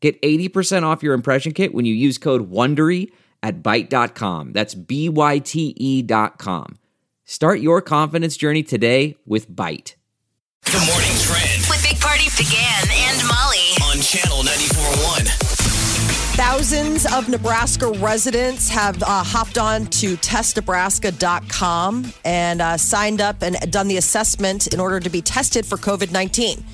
Get 80% off your impression kit when you use code WONDERY at Byte.com. That's B-Y-T-E dot com. Start your confidence journey today with Byte. The morning trend With Big Party DeGan and Molly. on channel 94.1. Thousands of Nebraska residents have uh, hopped on to testnebraska.com and uh, signed up and done the assessment in order to be tested for COVID 19.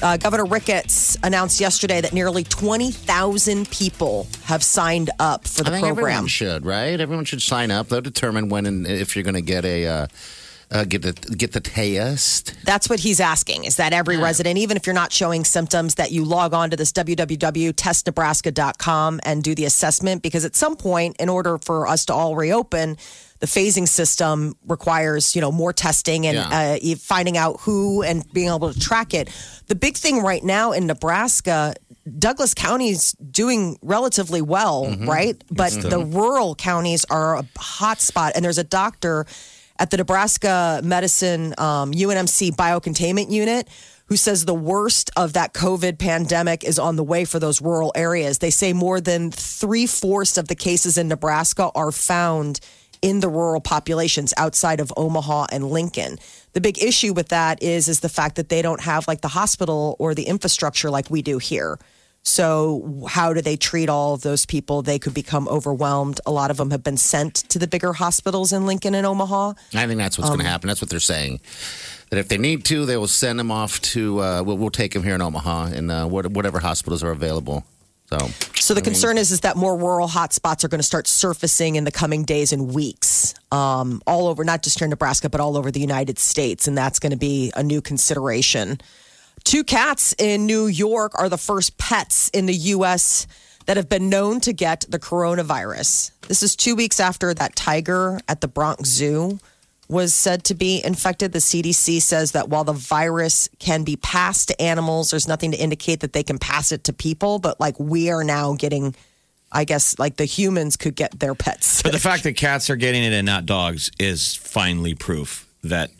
Uh, Governor Ricketts announced yesterday that nearly 20,000 people have signed up for the I think program. everyone should, right? Everyone should sign up. They'll determine when and if you're going to get a uh, uh, get the get the test. That's what he's asking is that every resident, even if you're not showing symptoms, that you log on to this www.testnebraska.com and do the assessment. Because at some point, in order for us to all reopen, the phasing system requires, you know, more testing and Yeah. uh, finding out who and being able to track it. The big thing right now in Nebraska, Douglas County's doing relatively well, right? But the rural counties are a hot spot. And there's a doctor at the Nebraska Medicine um, UNMC biocontainment unit who says the worst of that COVID pandemic is on the way for those rural areas. They say more than three fourths of the cases in Nebraska are found in the rural populations outside of Omaha and Lincoln. The big issue with that is is the fact that they don't have like the hospital or the infrastructure like we do here. So how do they treat all of those people? They could become overwhelmed. A lot of them have been sent to the bigger hospitals in Lincoln and Omaha. I think that's what's going to happen. That's what they're saying. That if they need to, they will send them off to. Uh, we'll, we'll take them here in Omaha and uh, whatever hospitals are available. So, So the concern is is that more rural hotspots are going to start surfacing in the coming days and weeks, um, all over, not just here in Nebraska, but all over the United States, and that's going to be a new consideration. Two cats in New York are the first pets in the U.S. that have been known to get the coronavirus. This is two weeks after that tiger at the Bronx Zoo was said to be infected. The CDC says that while the virus can be passed to animals, there's nothing to indicate that they can pass it to people. But like we are now getting, I guess, like the humans could get their pets. But the fact that cats are getting it and not dogs is finally proof that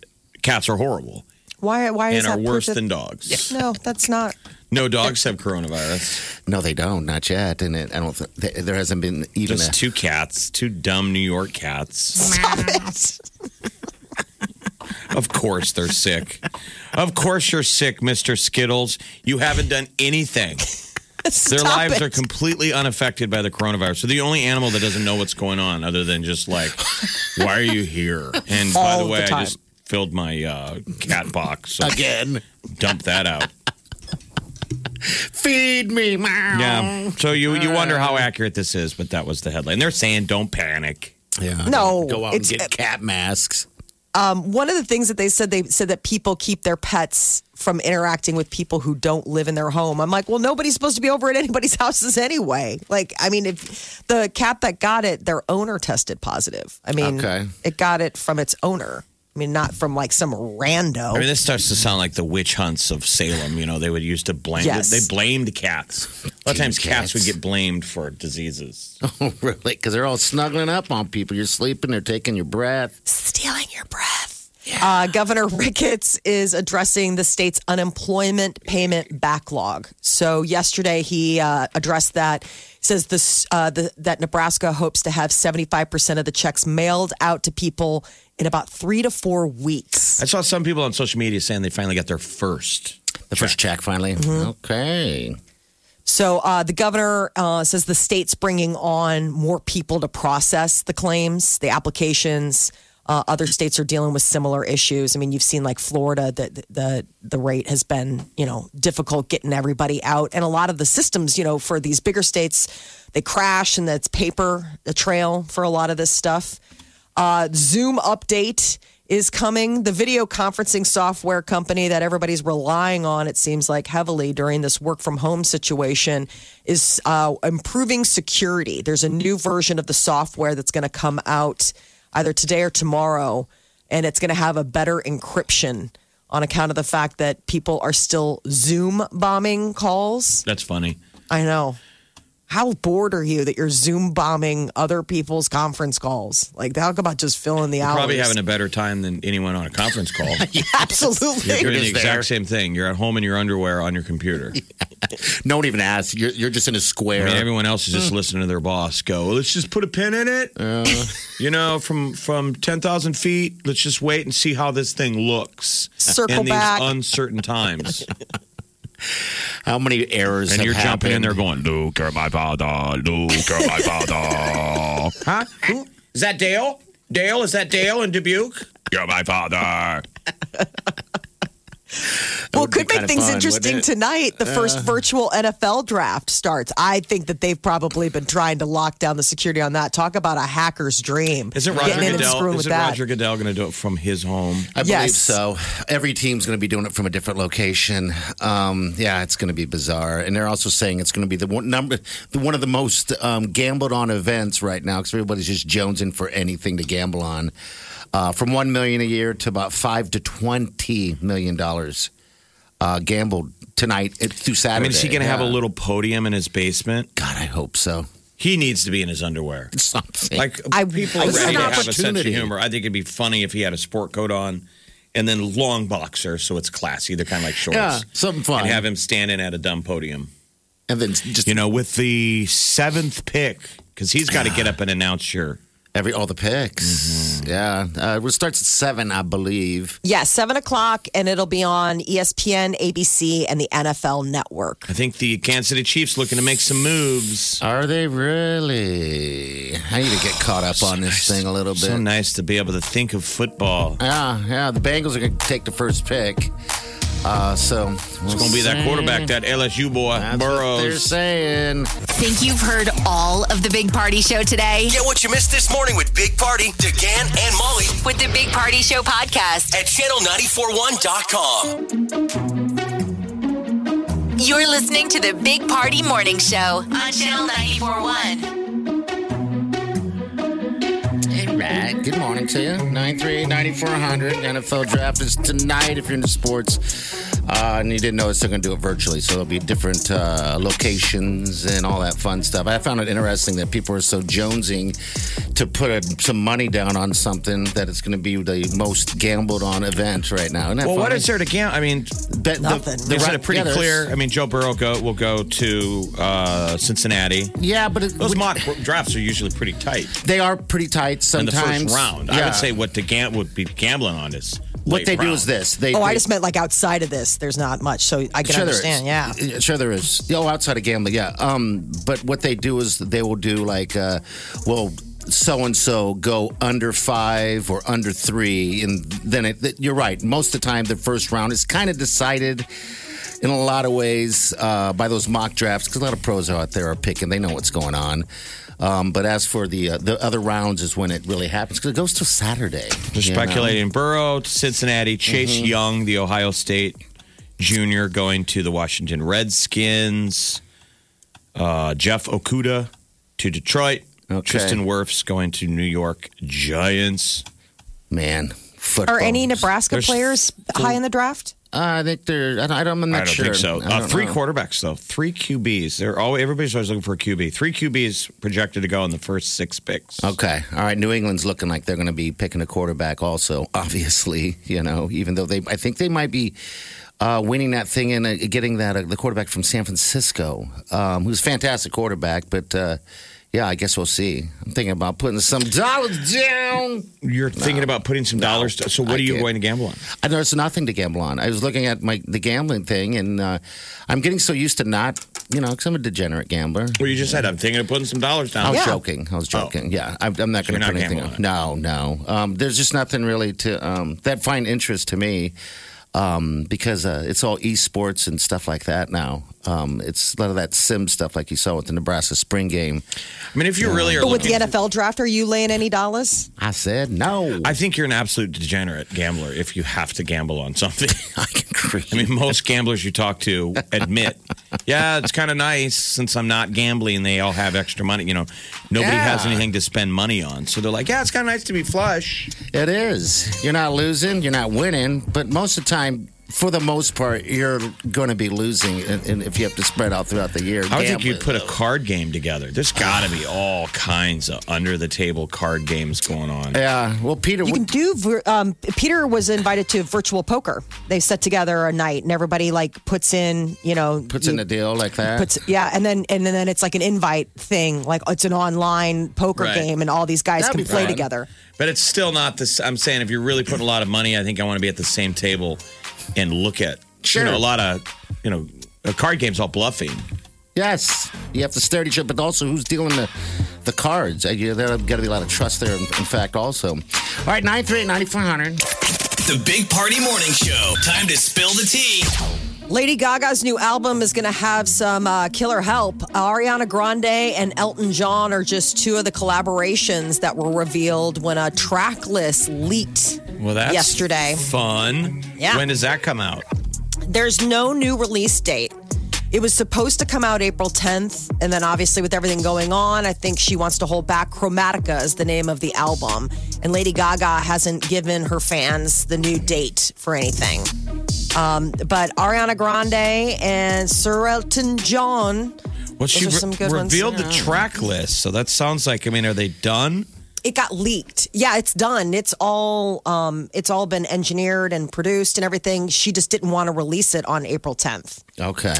cats are horrible Why? Why is and are that worse than dogs. No, that's not. No dogs have coronavirus. no, they don't, not yet. And it, I don't. Th- there- there hasn't been even. Just A, two cats, two dumb New York cats. Stop it. Of course they're sick. Of course you're sick, Mr. Skittles. You haven't done anything. Their lives it. are completely unaffected by the coronavirus. So the only animal that doesn't know what's going on, other than just like, why are you here? And by All the the way, I time. just filled my uh, cat box. So again, dump that out. feed me. Meow. Yeah. So you you wonder how accurate this is, but that was the headline. They're saying don't panic. Yeah. No, Go out it's- and get cat masks. Um, one of the things that they said they said that people keep their pets from interacting with people who don't live in their home. I'm like, well, nobody's supposed to be over at anybody's houses anyway. Like, I mean, if the cat that got it, their owner tested positive. I mean, Okay. it got it from its owner. I mean, not from like some rando. I mean, this starts to sound like the witch hunts of Salem. You know, they would used to blame. Yes. They blamed cats. A lot of times, cats cats. would get blamed for diseases. Oh, really? Because they're all snuggling up on people. You're sleeping. They're taking your breath. stealing your breath. Uh, Governor Ricketts is addressing the state's unemployment payment backlog. So yesterday he uh, addressed that. He says this uh, the, that Nebraska hopes to have seventy five percent of the checks mailed out to people in about three to four weeks. I saw some people on social media saying they finally got their first. The first check finally. Mm-hmm. Okay. So uh, the governor uh, says the state's bringing on more people to process the claims, the applications. Uh, other states are dealing with similar issues. I mean, you've seen like Florida, the, the the rate has been you know difficult getting everybody out, and a lot of the systems, you know, for these bigger states, they crash, and that's paper a trail for a lot of this stuff. Uh, Zoom update is coming. The video conferencing software company that everybody's relying on, it seems like heavily during this work from home situation, is uh, improving security. There's a new version of the software that's going to come out either today or tomorrow, and it's going to have a better encryption on account of the fact that people are still Zoom bombing calls. That's funny. I know. How bored are you that you're Zoom bombing other people's conference calls? Like, talk about just filling the hours. Probably having a better time than anyone on a conference call. Absolutely. You're doing the exact there. same thing. You're at home in your underwear on your computer. No one even asks. You're, you're just in a square. mean, everyone else is just listening to their boss go. Well, let's just put a pin in it. you know, from from ten thousand feet. Let's just wait and see how this thing looks Circle in these back. uncertain times. How many errors and you're jumping in there going, "Luke, you're my father. Luke, you're my father." huh? Who? Is that Dale? Dale? Is that Dale in Dubuque? You're my father. well, would could make things fun, interesting tonight. The first virtual NFL draft starts. I think that they've probably been trying to lock down the security on that. Talk about a hacker's dream. Isn't Roger Getting in and Goodell? screwing with Isn't that. Roger Goodell going to do it from his home? I believe so. Every team's going to be doing it from a different location. Um, yeah, it's going to be bizarre, and they're also saying it's going to be the one number, the one of the most um, gambled on events right now because everybody's just jonesing for anything to gamble on. Uh, from one million a year to about five to twenty million dollars uh, gambled tonight through Saturday. I mean, is he going to have a little podium in his basement? God, I hope so. He needs to be in his underwear. Something. Like I- people I- are ready to have a sense of humor. I think it'd be funny if he had a sport coat on and then long boxer, so it's classy. They're kind of like shorts. yeah, something fun. And have him standing at a dumb podium. and then just You know, with the seventh pick, because he's got to get up and announce your. Every all the picks. Yeah, uh, it starts at seven, I believe. Yeah, seven o'clock, and it'll be on ESPN, ABC, and the NFL Network. I think the Kansas City Chiefs looking to make some moves. Are they really? I need to get caught up on this thing a little bit. So nice to be able to think of football. Yeah, yeah. The Bengals are going to take the first pick. Uh, so It's going to be that quarterback, that LSU boy, That's what they're saying. Think you've heard all of the Big Party Show today? Get what you missed this morning with Big Party, DeGan, and Molly With the Big Party Show podcast. at channel941.com. You're listening to the Big Party Morning Show on Channel 941. Right. Good morning to you. 938-9400. NFL draft is tonight if you're into sports. Uh, and you didn't know they're still going to do it virtually, so there'll be different uh, locations and all that fun stuff. I found it interesting that people are so jonesing to put a, some money down on something that it's going to be the most gambled on event right now. Isn't that Well, what funny? is there to count? I mean, Bet- the- Nothing. the isn't right- it pretty yeah, clear? I mean, Joe Burrow go, will go to uh, Cincinnati. Yeah, but it, Those would- mock drafts are usually pretty tight they are pretty tight in the first round. I Yeah. would say what the gam- would be gambling on is what late they do round. is this. They, Oh, I they- just meant like outside of this, there's not much, so I can Sure understand. there is. Yeah. Sure there is. Oh, outside of gambling, yeah. Um, but what they do is they will do like, uh, well, so and so go under five or under three, and then it, you're right. Most of the time, the first round is kind of decided in a lot of ways uh, by those mock drafts because a lot of pros out there are picking. They know what's going on. Um, but as for the uh, the other rounds, is when it really happens because it goes till Saturday. They're you know? speculating Burrow to Cincinnati, Chase Mm-hmm. Young, the Ohio State junior, going to the Washington Redskins, uh, Jeff Okudah to Detroit, Okay. Tristan Wirfs going to New York Giants. Man, football. Are any Nebraska There's players high in the draft? Uh, I think they're. I don't, I don't, I'm not I don't sure. think so. Uh, three know. quarterbacks though, three QBs. They're all everybody's always looking for a QB. Three QBs projected to go in the first six picks. Okay. All right. New England's looking like they're going to be picking a quarterback also, obviously, you know, even though they, I think they might be uh, winning that thing and uh, getting that, uh, the quarterback from San Francisco, um, who's a fantastic quarterback. But uh, yeah, I guess we'll see. I'm thinking about putting some dollars down. You're thinking about putting some dollars. To, so what I are you can't. going to gamble on? I, there's nothing to gamble on. I was looking at my the gambling thing, and uh, I'm getting so used to not, you know, because I'm a degenerate gambler. Well, you just said I'm thinking of putting some dollars down. I down. was Yeah. joking. I was joking. Yeah, I'm, I'm not So going to you're put not anything. gambling On. No, no. Um, there's just nothing really to um, that find interest to me. Um, because uh, it's all esports and stuff like that now. Um, it's a lot of that sim stuff, like you saw with the Nebraska spring game. I mean, if you really are But with the NFL draft, are you laying any dollars? I said no. I think you're an absolute degenerate gambler if you have to gamble on something. I agree. I mean, most gamblers you talk to admit, yeah, it's kind of nice since I'm not gambling. And they all have extra money. You know, nobody has anything to spend money on, so they're like, yeah, it's kind of nice to be flush. It is. You're not losing, you're not winning, but most of the time, time for the most part, you're going to be losing and, and if you have to spread out throughout the year. I would think you'd put a card game together. There's got to be all kinds of under the table card games going on. Yeah. Well, Peter, You can do. Um, Peter was invited to virtual poker. They set together a night, and everybody like puts in, you know, puts you- in a deal like that. puts yeah, and then and then it's like an invite thing, like it's an online poker Right. game, and all these guys That'd can play fun. together. But it's still not this. I'm saying if you're really putting a lot of money, I think I want to be at the same table and look at Sure. you know a lot of you know a card games all bluffing. yes. You have to stare at each other, but also who's dealing the the cards? Uh, There's got to be a lot of trust there, in, in fact, also. All right, 938 9400. The Big Party Morning Show. Time to spill the tea. Lady Gaga's new album is going to have some uh, killer help. Ariana Grande and Elton John are just two of the collaborations that were revealed when a track list leaked Well, that's yesterday. fun. Yeah. When does that come out? There's no new release date. It was supposed to come out April 10th, and then obviously with everything going on, I think she wants to hold back. Chromatica is the name of the album, and Lady Gaga hasn't given her fans the new date for anything. Um, but Ariana Grande and Sir Elton John, Well, she are some good ones. revealed the track list, so that sounds like. I mean, are they done? it got leaked. Yeah, it's done. It's all um, it's all been engineered and produced and everything. She just didn't want to release it on April 10th. Okay.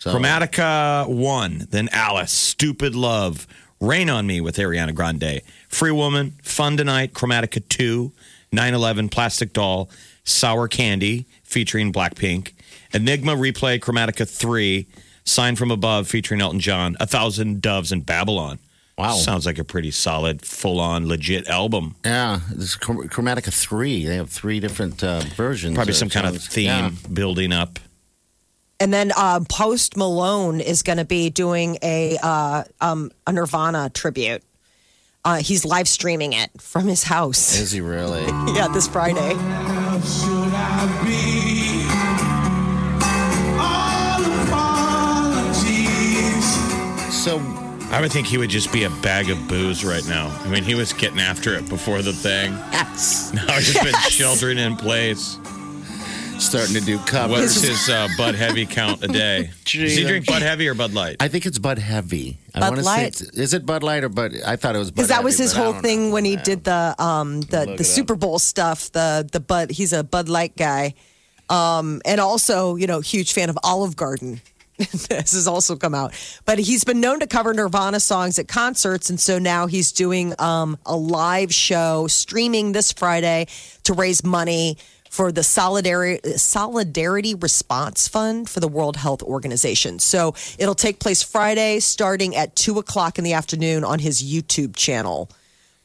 So, Chromatica one, then Alice, Stupid Love, Rain on Me with Ariana Grande, Free Woman, Fun Tonight, Chromatica two, 9/11, Plastic Doll, Sour Candy featuring Blackpink, Enigma Replay, Chromatica three, Sign from Above featuring Elton John, A Thousand Doves and Babylon. Wow. sounds like a pretty solid, full-on, legit album. Yeah, this is Chromatica 3. They have three different uh, versions. Probably some kind of theme Yeah. building up. And then uh, Post Malone is going to be doing a uh, um, a Nirvana tribute. Uh, he's live streaming it from his house. Is he really? yeah, this Friday. Should I be? All apologies. So, I would think he would just be a bag of booze right now. I mean, he was getting after it before the thing. yes. Now he's been sheltering in place. Starting to do covers. What's his uh, Bud Heavy count a day? Does he drink Bud Heavy or Bud Light? I think it's Bud Heavy. I Bud wanna say Light? it's- is it Bud Light or Bud? I thought it was Bud Because that was his whole thing know. when he did the um the, the it Super Bowl stuff. The the Bud he's a Bud Light guy, um and also you know huge fan of Olive Garden. this has also come out, but he's been known to cover Nirvana songs at concerts, and so now he's doing um a live show streaming this Friday to raise money for the solidarity solidarity response fund for the World Health Organization. So it'll take place Friday, starting at two o'clock in the afternoon on his YouTube channel.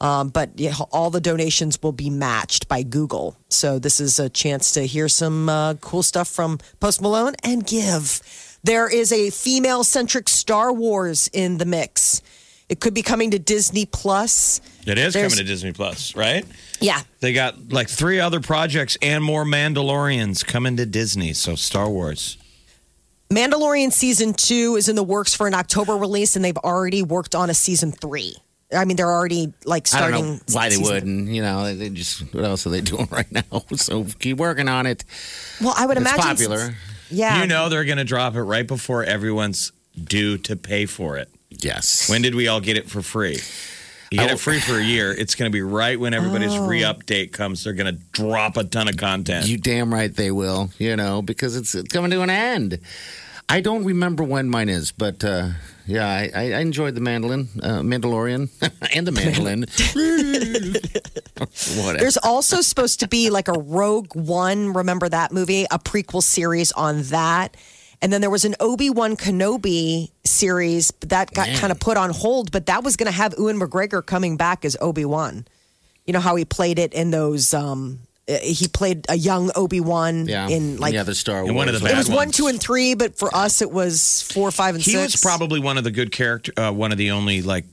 Um, but all the donations will be matched by Google. So this is a chance to hear some uh, cool stuff from Post Malone and give. There is a female centric Star Wars in the mix. It could be coming to Disney Plus. It is There's- coming to Disney Plus, right? Yeah. They got like three other projects and more Mandalorians coming to Disney. So Star Wars. Mandalorian season two is in the works for an October release, and they've already worked on a season three. I mean, they're already like I don't starting. know why they wouldn't. You know, they- they just what else are they doing right now? So keep working on it. Well, I would It's imagine popular. Yeah, You know they're going to drop it right before everyone's due to pay for it. Yes. When did we all get it for free? You get Oh. it free for a year. It's going to be right when everybody's re-update comes. They're going to drop a ton of content. You damn right they will. You know, because it's coming to an end. I don't remember when mine is, but uh, yeah, I, I I enjoyed the mandolin, uh, Mandalorian, and the mandolin. Whatever. There's also supposed to be like a Rogue One. Remember that movie? A prequel series on that. And then there was an Obi Wan Kenobi series that got kind of put on hold, but that was going to have Ewan McGregor coming back as Obi Wan. You know how he played it in those um, uh, he played a young Obi Wan Yeah. in like yeah, the Star Wars. And one of the it bad was one, ones. two, and three, but for us it was four, five, and He six. was probably one of the good character, uh, one of the only like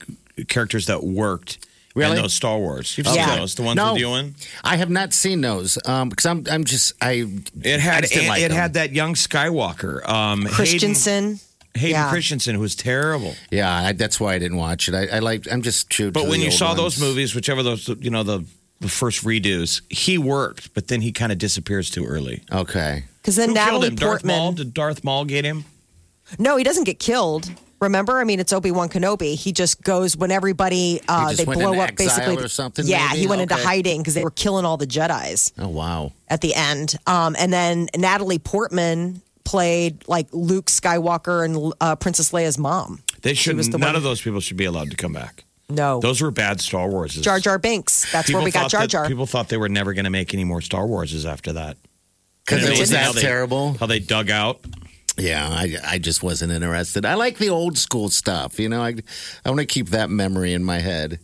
characters that worked Really? in those Star Wars. You've Yeah. seen those, the ones No. with Ewan. I have not seen those um, because I'm I'm just I. It I had just didn't it, like it them. had that young Skywalker, um, Christensen. Hayden, Hayden Yeah. Christensen, who was terrible. Yeah, I, that's why I didn't watch it. I, I like. I'm just true. But to when the you saw ones. those movies, whichever those you know the the first redos, he worked, but then he kind of disappears too early. okay. Because then Who killed Natalie him? Darth Maul? Did Darth Maul get him? No, he doesn't get killed. Remember, I mean, it's Obi Wan Kenobi. He just goes when everybody uh, just they went blow into up exile basically. or something, Yeah, maybe? he went into hiding because they were killing all the Jedi's Oh wow. at the end. Um, and then Natalie Portman played like Luke Skywalker and uh, Princess Leia's mom. They shouldn't. the None one- of those people should be allowed to come back. No, Those were bad Star Wars. Jar Jar Binks. That's where we got Jar Jar. People thought they were never going to make any more Star Warses after that. Because it was amazing how that they- terrible. How they dug out. Yeah, I, I just wasn't interested. I like the old school stuff. You know, I I want to keep that memory in my head.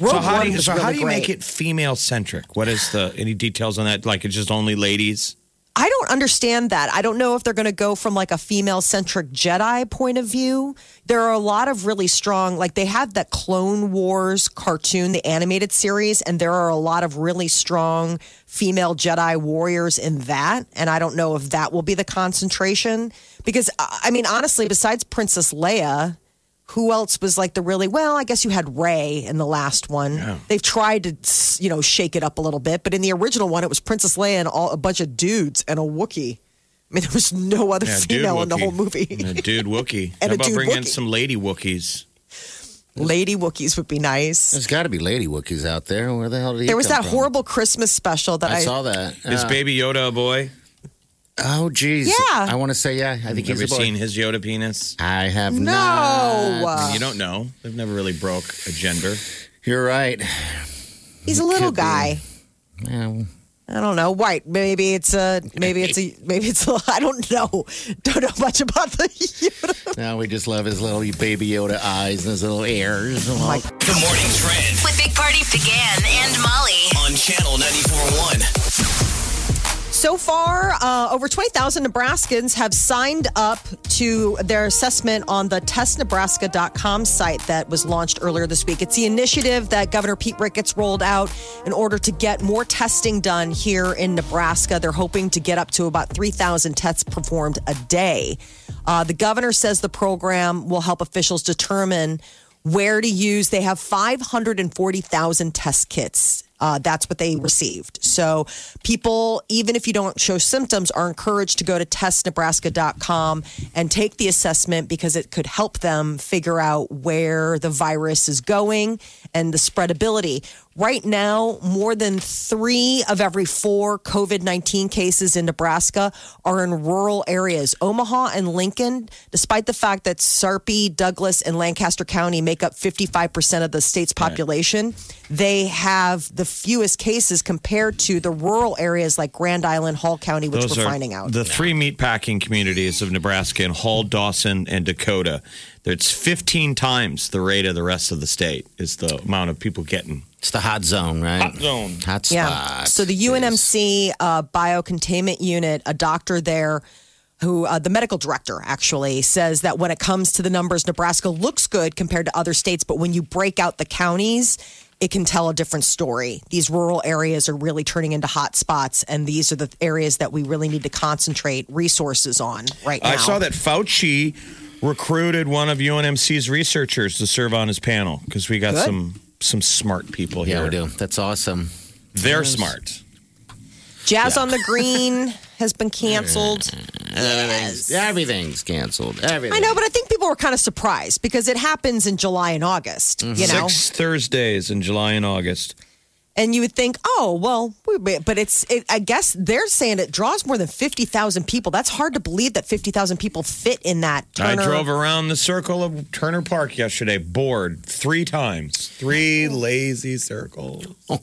Rogue so how do you, was so how do you make it female centric? What is the any details on that? Like it's just only ladies. I don't understand that. I don't know if they're going to go from like a female centric Jedi point of view. There are a lot of really strong, like they have that Clone Wars cartoon, the animated series, and there are a lot of really strong female Jedi warriors in that. And I don't know if that will be the concentration. Because, I I mean, honestly, besides Princess Leia, who else was like the really well i guess you had Rey in the last one they've tried to you know shake it up a little bit but in the original one it was princess leia and all, a bunch of dudes and a wookiee i mean there was no other Yeah, dude female in the whole movie And a dude Wookie. And how about dude bringing in some lady Wookiees? lady wookiees would be nice There's got to be lady Wookiees out there. Where the hell did he there was come that from? horrible christmas special that i, I saw that. Uh, Baby Yoda a boy? Oh, geez. Yeah. I want to say yeah. I think Have he's you a boy. seen his Yoda penis? I have no not. you don't know. They've never really broke a gender. You're right. he's a little Could be. guy Yeah, I don't know. White. Maybe it's a. Maybe it's a. Maybe it's a. I don't know. Don't know much about the. Yoda. Now we just love his little baby Yoda eyes and his little ears. Oh my The morning trend With Big Party DeGan and Molly. on channel 94.1. So far, uh, over 20,000 Nebraskans have signed up to their assessment on the testnebraska.com site that was launched earlier this week. It's the initiative that Governor Pete Ricketts rolled out in order to get more testing done here in Nebraska. They're hoping to get up to about 3,000 tests performed a day. Uh, the governor says the program will help officials determine where to use. They have 540,000 test kits. Uh, that's what they received. So people, even if you don't show symptoms, are encouraged to go to testnebraska.com and take the assessment because it could help them figure out where the virus is going and the spreadability. Right now, more than three of every four COVID 19 cases in Nebraska are in rural areas. Omaha and Lincoln, despite the fact that Sarpy, Douglas, and Lancaster County make up 55% of the state's population, they have the fewest cases compared to the rural areas like Grand Island, Hall County, which we're are finding out. the three meatpacking communities of Nebraska and Hall, Dawson, and Dakota. It's 15 times the rate of the rest of the state is the amount of people getting It's the hot zone, right? hot zone. Hot spot. Yeah. So the UNMC uh, biocontainment unit, a doctor there who uh, the medical director actually says that when it comes to the numbers, Nebraska looks good compared to other states, but when you break out the counties, it can tell a different story. These rural areas are really turning into hot spots, and these are the areas that we really need to concentrate resources on right now. I saw that Fauci recruited one of UNMC's researchers to serve on his panel because we got Good. some some smart people here. Yeah, we do. That's awesome. They're smart. Jazz on the Green has been canceled. Everything's, everything's canceled. Everything. I know, but I think people were kind of surprised because it happens in July and August, you know? Six Thursdays in July and August. And you would think, oh, well, but it's, it, I guess they're saying it draws more than 50,000 people. That's hard to believe that 50,000 people fit in that. I drove around the circle of Turner Park yesterday, bored three times, three lazy circles, oh.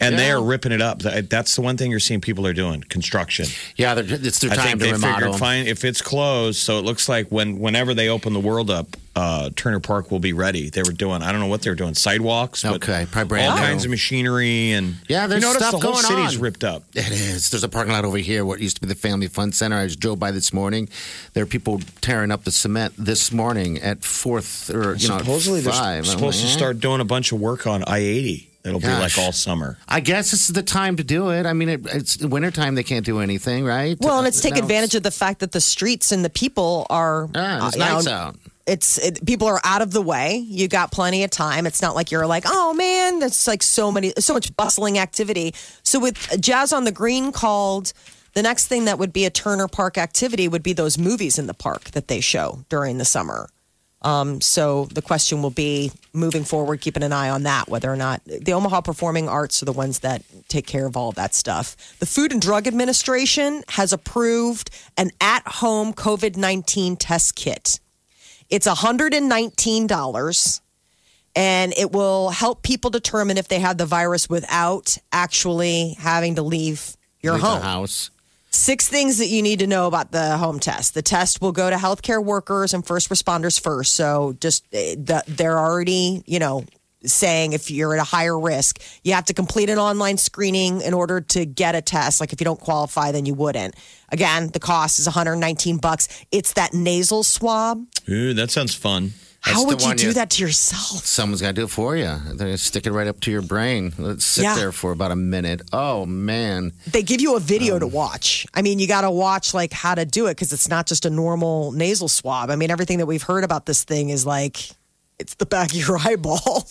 and they are ripping it up. That's the one thing you're seeing people are doing: construction. Yeah, they're- it's their I time think to they remodel. figured, fine, if it's closed, so it looks like when whenever they open the world up, uh, Turner Park will be ready. They were doing, I don't know what they were doing, sidewalks. but Okay, probably brand all new. kinds of machinery and Yeah, there's you notice stuff the whole going city's on. ripped up. It is. There's a parking lot over here, what used to be the Family Fun Center. I just drove by this morning. There are people tearing up the cement this morning at fourth or you know Supposedly they're five. I'm supposed to like, eh. start doing a bunch of work on I eighty. It'll be Gosh. like all summer. I guess this is the time to do it. I mean, it, it's wintertime. They can't do anything, right? Well, and it's take No, advantage of the fact that the streets and the people are. Ah, it's uh, you nights out. It's it, people are out of the way. You got plenty of time. It's not like you're like, oh man, there's like so many, so much bustling activity. So with Jazz on the Green called, the next thing that would be a Turner Park activity would be those movies in the park that they show during the summer. Um, so the question will be moving forward, keeping an eye on that, whether or not the Omaha Performing Arts are the ones that take care of all that stuff. The Food and Drug Administration has approved an at home COVID 19 test kit. It's $119 and it will help people determine if they have the virus without actually having to leave your Leave home. house. Six things that you need to know about the home test. The test will go to healthcare workers and first responders first. So just eh, they're already, you know, saying if you're at a higher risk, you have to complete an online screening in order to get a test. Like if you don't qualify, then you wouldn't. Again, the cost is 119 bucks. It's that nasal swab. Ooh, that sounds fun. How That's the would you do you- that to yourself? Someone's got to do it for you. They're going to stick it right up to your brain. Let's sit Yeah. there for about a minute. Oh, man. They give you a video Um, to watch. I mean, you got to watch like how to do it because it's not just a normal nasal swab. I mean, everything that we've heard about this thing is like it's the back of your eyeball.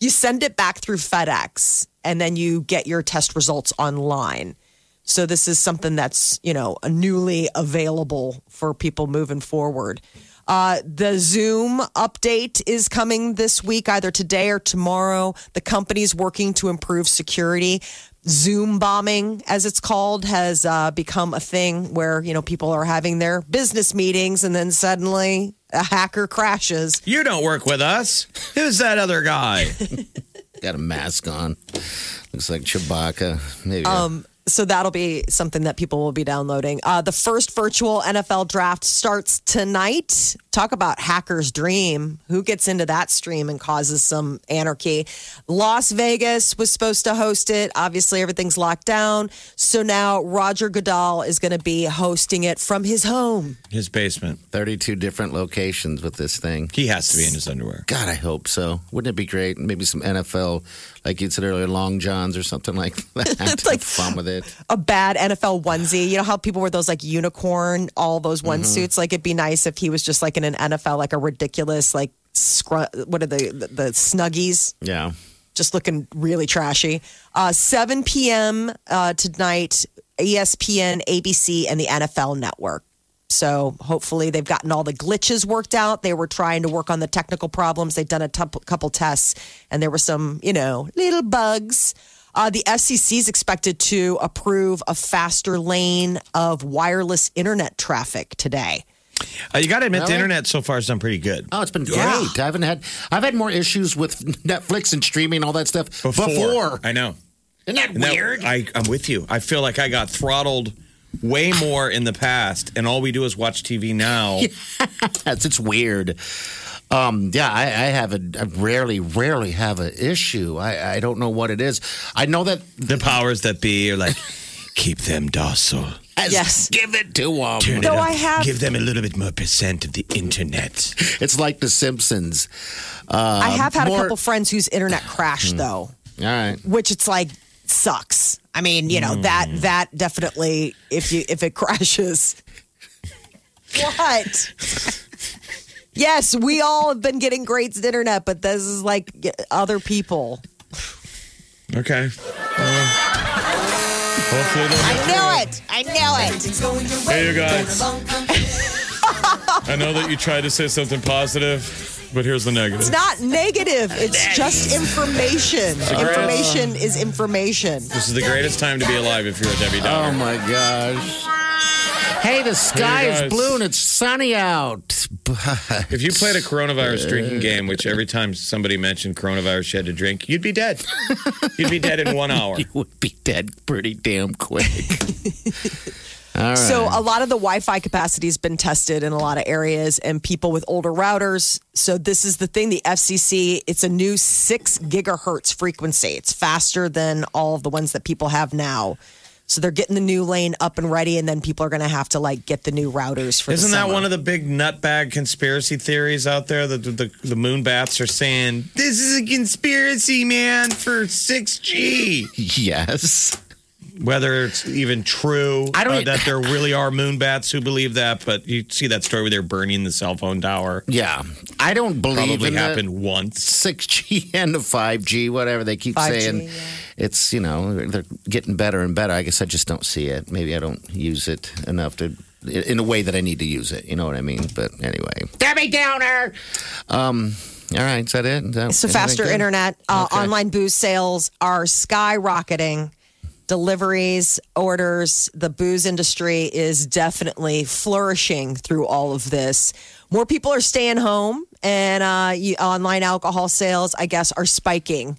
you send it back through FedEx and then you get your test results online. So this is something that's, you know, newly available for people moving forward. Uh, the Zoom update is coming this week, either today or tomorrow. The company's working to improve security. Zoom bombing, as it's called, has uh, become a thing where you know people are having their business meetings and then suddenly a hacker crashes. You don't work with us. Who's that other guy? Got a mask on. Looks like Chewbacca. Maybe. Um, so that'll be something that people will be downloading. Uh, the first virtual NFL draft starts tonight. Talk about hacker's dream. Who gets into that stream and causes some anarchy? Las Vegas was supposed to host it. Obviously, everything's locked down. So now Roger Goodell is going to be hosting it from his home. His basement. 32 different locations with this thing. He has to be in his underwear. God, I hope so. Wouldn't it be great? Maybe some NFL, like you said earlier, long johns or something like that. It's like- fun with it. a bad NFL onesie. You know how people wear those like unicorn, all those one suits. Like it'd be nice if he was just like in an NFL, like a ridiculous like scru- What are the, the the snuggies? Yeah. Just looking really trashy. Uh, 7 p.m. Uh, tonight, ESPN, ABC, and the NFL Network. So hopefully they've gotten all the glitches worked out. They were trying to work on the technical problems. They've done a couple tests, and there were some, you know, little bugs. Uh, the FCC is expected to approve a faster lane of wireless internet traffic today. Uh, you got to admit, the internet so far has done pretty good. Oh, it's been great. Yeah. I haven't had I've had more issues with Netflix and streaming all that stuff before. I know. Isn't that And that- weird? I, I'm with you. I feel like I got throttled way more in the past, and all we do is watch TV now. Yes, it's weird. Um, yeah, I, I have a I rarely, rarely have an issue. I, I don't know what it is. I know that The powers that be are like, keep them docile. Yes. give it to them. Turn it Though. I have- Give them a little bit more percent of the internet. It's like The Simpsons. I have had more- a couple friends whose internet crashed though. All right. which it's like sucks. I mean, you know that hmm. that definitely if you if it crashes. what? yes, we all have been getting great internet, but this is like other people. Okay. Uh, they'll I knew it. I knew it. Hey, you guys. I know that you tried to say something positive, but here's the negative. It's not negative. It's just information. Information is information. This is the greatest time to be alive if you're a Debbie Downer. Oh my gosh. Hey, the sky Hey, is blue and it's sunny out. If you played a coronavirus drinking game, which every time somebody mentioned coronavirus you had to drink, you'd be dead. You'd be dead in one hour. you would be dead pretty damn quick. All right. So a lot of the Wi-Fi capacity has been tested in a lot of areas, and people with older routers. So this is the thing: the FCC. It's a new six gigahertz frequency. It's faster than all of the ones that people have now. So they're getting the new lane up and ready, and then people are going to have to like get the new routers for. Isn't the that one of the big nutbag conspiracy theories out there? that the, the, the moon bats are saying this is a conspiracy, man, for 6G. yes. Whether it's even true I don't uh, that there really are moon bats who believe that, but you see that story where they're burning the cell phone tower. Yeah. I don't believe Probably in happened the once. 6G and the 5G, whatever they keep 5G, saying. yeah. It's, you know, they're getting better and better. I guess I just don't see it. Maybe I don't use it enough to in a way that I need to use it. You know what I mean? But anyway. Debbie Downer. Um all right, is that it? Is that So faster internet, uh, Okay. online booze sales are skyrocketing. Deliveries, orders, the booze industry is definitely flourishing through all of this. More people are staying home, and uh, you, online alcohol sales, I guess, are spiking.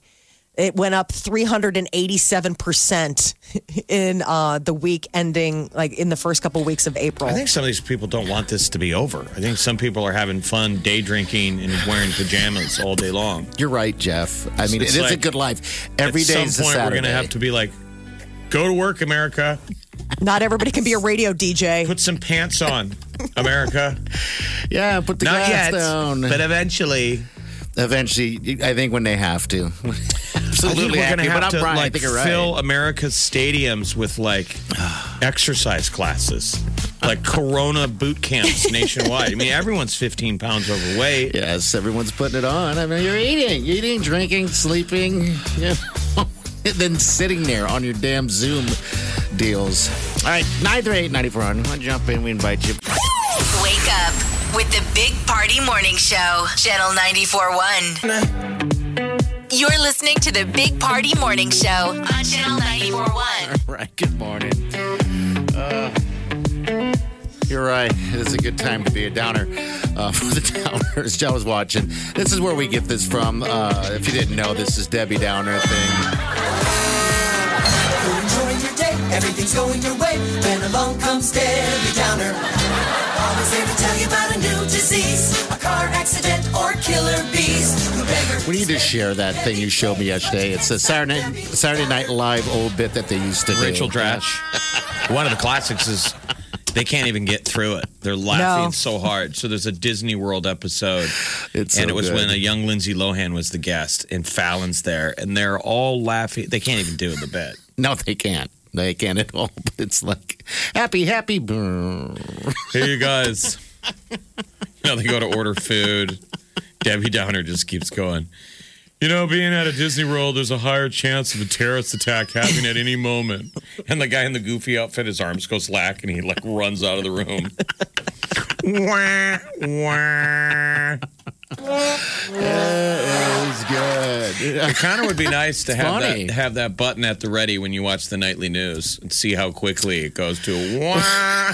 It went up 387% in uh, the week ending, like in the first couple of weeks of April. I think some of these people don't want this to be over. I think some people are having fun day drinking and wearing pajamas all day long. You're right, Jeff. I mean, It's it is a good life. Every day At day some is a point, we're going to have to be like, go to work, America. Not everybody can be a radio DJ. Put some pants on, America. Yeah, put the Not glass yet, down. but eventually. Eventually, I think when they have to. Absolutely, I think we're going to but have I'm to right. I like think you're right. fill America's stadiums with like exercise classes, like Corona boot camps nationwide. I mean, everyone's 15 pounds overweight. Yes, everyone's putting it on. I mean, you're eating, eating, drinking, sleeping, you know, then sitting there on your damn Zoom deals. All right, 938 9400. Want to jump in? We invite you. Wake up with the Big Party Morning Show, Channel 94.1. You're listening to the Big Party Morning Show on Channel 94.1. All right, good morning. Uh, you're right. It is a good time to be a downer uh, for the downers. Joe was watching. This is where we get this from. Uh, if you didn't know, this is Debbie Downer thing. Everything's going your way. Then along comes Debbie Downer. Always there to tell you about a new disease, a car accident, or killer bees. We need to share that thing you showed me yesterday. It's a Saturday Saturday Night Live old bit that they used to do. Rachel Dratch. One of the classics is they can't even get through it. They're laughing No. so hard. So there's a Disney World episode, It's and so it was good. when a young Lindsay Lohan was the guest, and Fallon's there, and they're all laughing. They can't even do the bit. No, they can't. They can't at all. But it's like happy, happy. Hey, you guys. know, they go to order food. Debbie Downer just keeps going. You know, being at a Disney World, there's a higher chance of a terrorist attack happening at any moment. And the guy in the goofy outfit, his arms go slack, and he like runs out of the room. wah, wah. It was good. It kind of would be nice to have funny. that have that button at the ready when you watch the nightly news and see how quickly it goes to. Wah.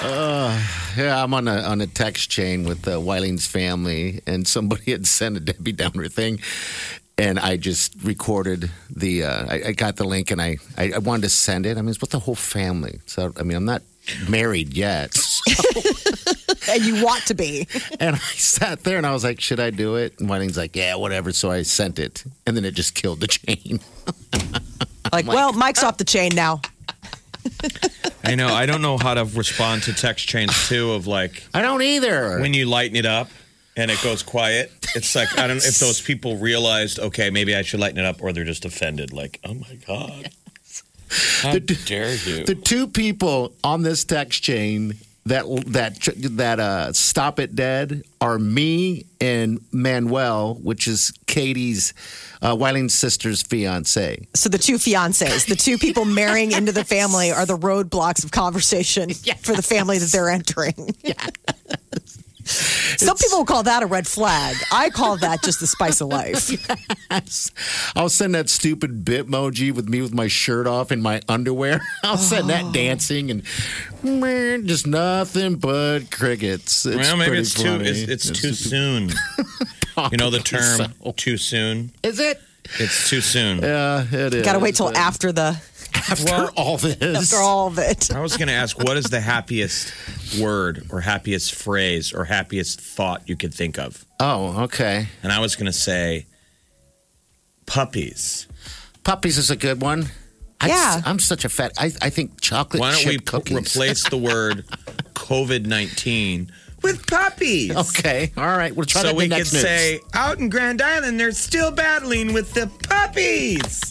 Yeah, I'm on a on a text chain with uh, Wiling's family, and somebody had sent a Debbie Downer thing, and I just recorded the. Uh, I, I got the link, and I, I I wanted to send it. I mean, it's with the whole family. So I mean, I'm not married yet, and you want to be. and I sat there and I was like, should I do it? And Wiling's like, yeah, whatever. So I sent it, and then it just killed the chain. Like, well, Mike's off the chain now. I know. I don't know how to respond to text chains too. Of like I don't either. when you lighten it up and it goes quiet. It's like I don't know if those people realized, okay, maybe I should lighten it up, or they're just offended. Like, oh my god, how dare you? the two people on this text chain that that that uh, stop it dead are me and Manuel, which is Katie's uh, Wiling's sister's fiance. So the two fiancés, the two people marrying into the family, are the roadblocks of conversation for the family that they're entering. Some people call that a red flag. I call that just the spice of life. I'll send that stupid bitmoji with me with my shirt off and my underwear. I'll send Oh. that dancing and man, just nothing but crickets. It's well, maybe pretty it's too funny. it's, it's too soon. You know the term so. too soon. Is it? It's too soon. Yeah, it is. Got to wait till but after the after all this. after all of it. I was going to ask, what is the happiest word or happiest phrase or happiest thought you could think of? Oh, okay. And I was going to say puppies. Puppies is a good one. I, Yeah. I'm such a fat. I, I think chocolate Why don't we cookies. replace the word COVID 19 with puppies? Okay, all right. We'll try So that in we the could next news. say, out in Grand Island, they're still battling with the puppies.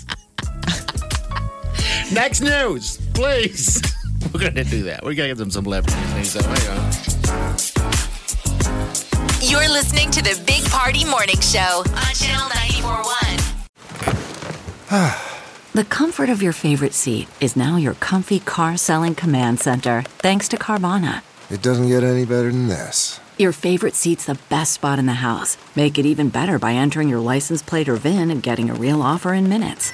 Next news, please. We're gonna do that. We're gonna give them some left things. So hang on. You're listening to the Big Party Morning Show on Channel 941. The comfort of your favorite seat is now your comfy car selling command center, thanks to Carvana. It doesn't get any better than this. Your favorite seat's the best spot in the house. Make it even better by entering your license plate or VIN and getting a real offer in minutes.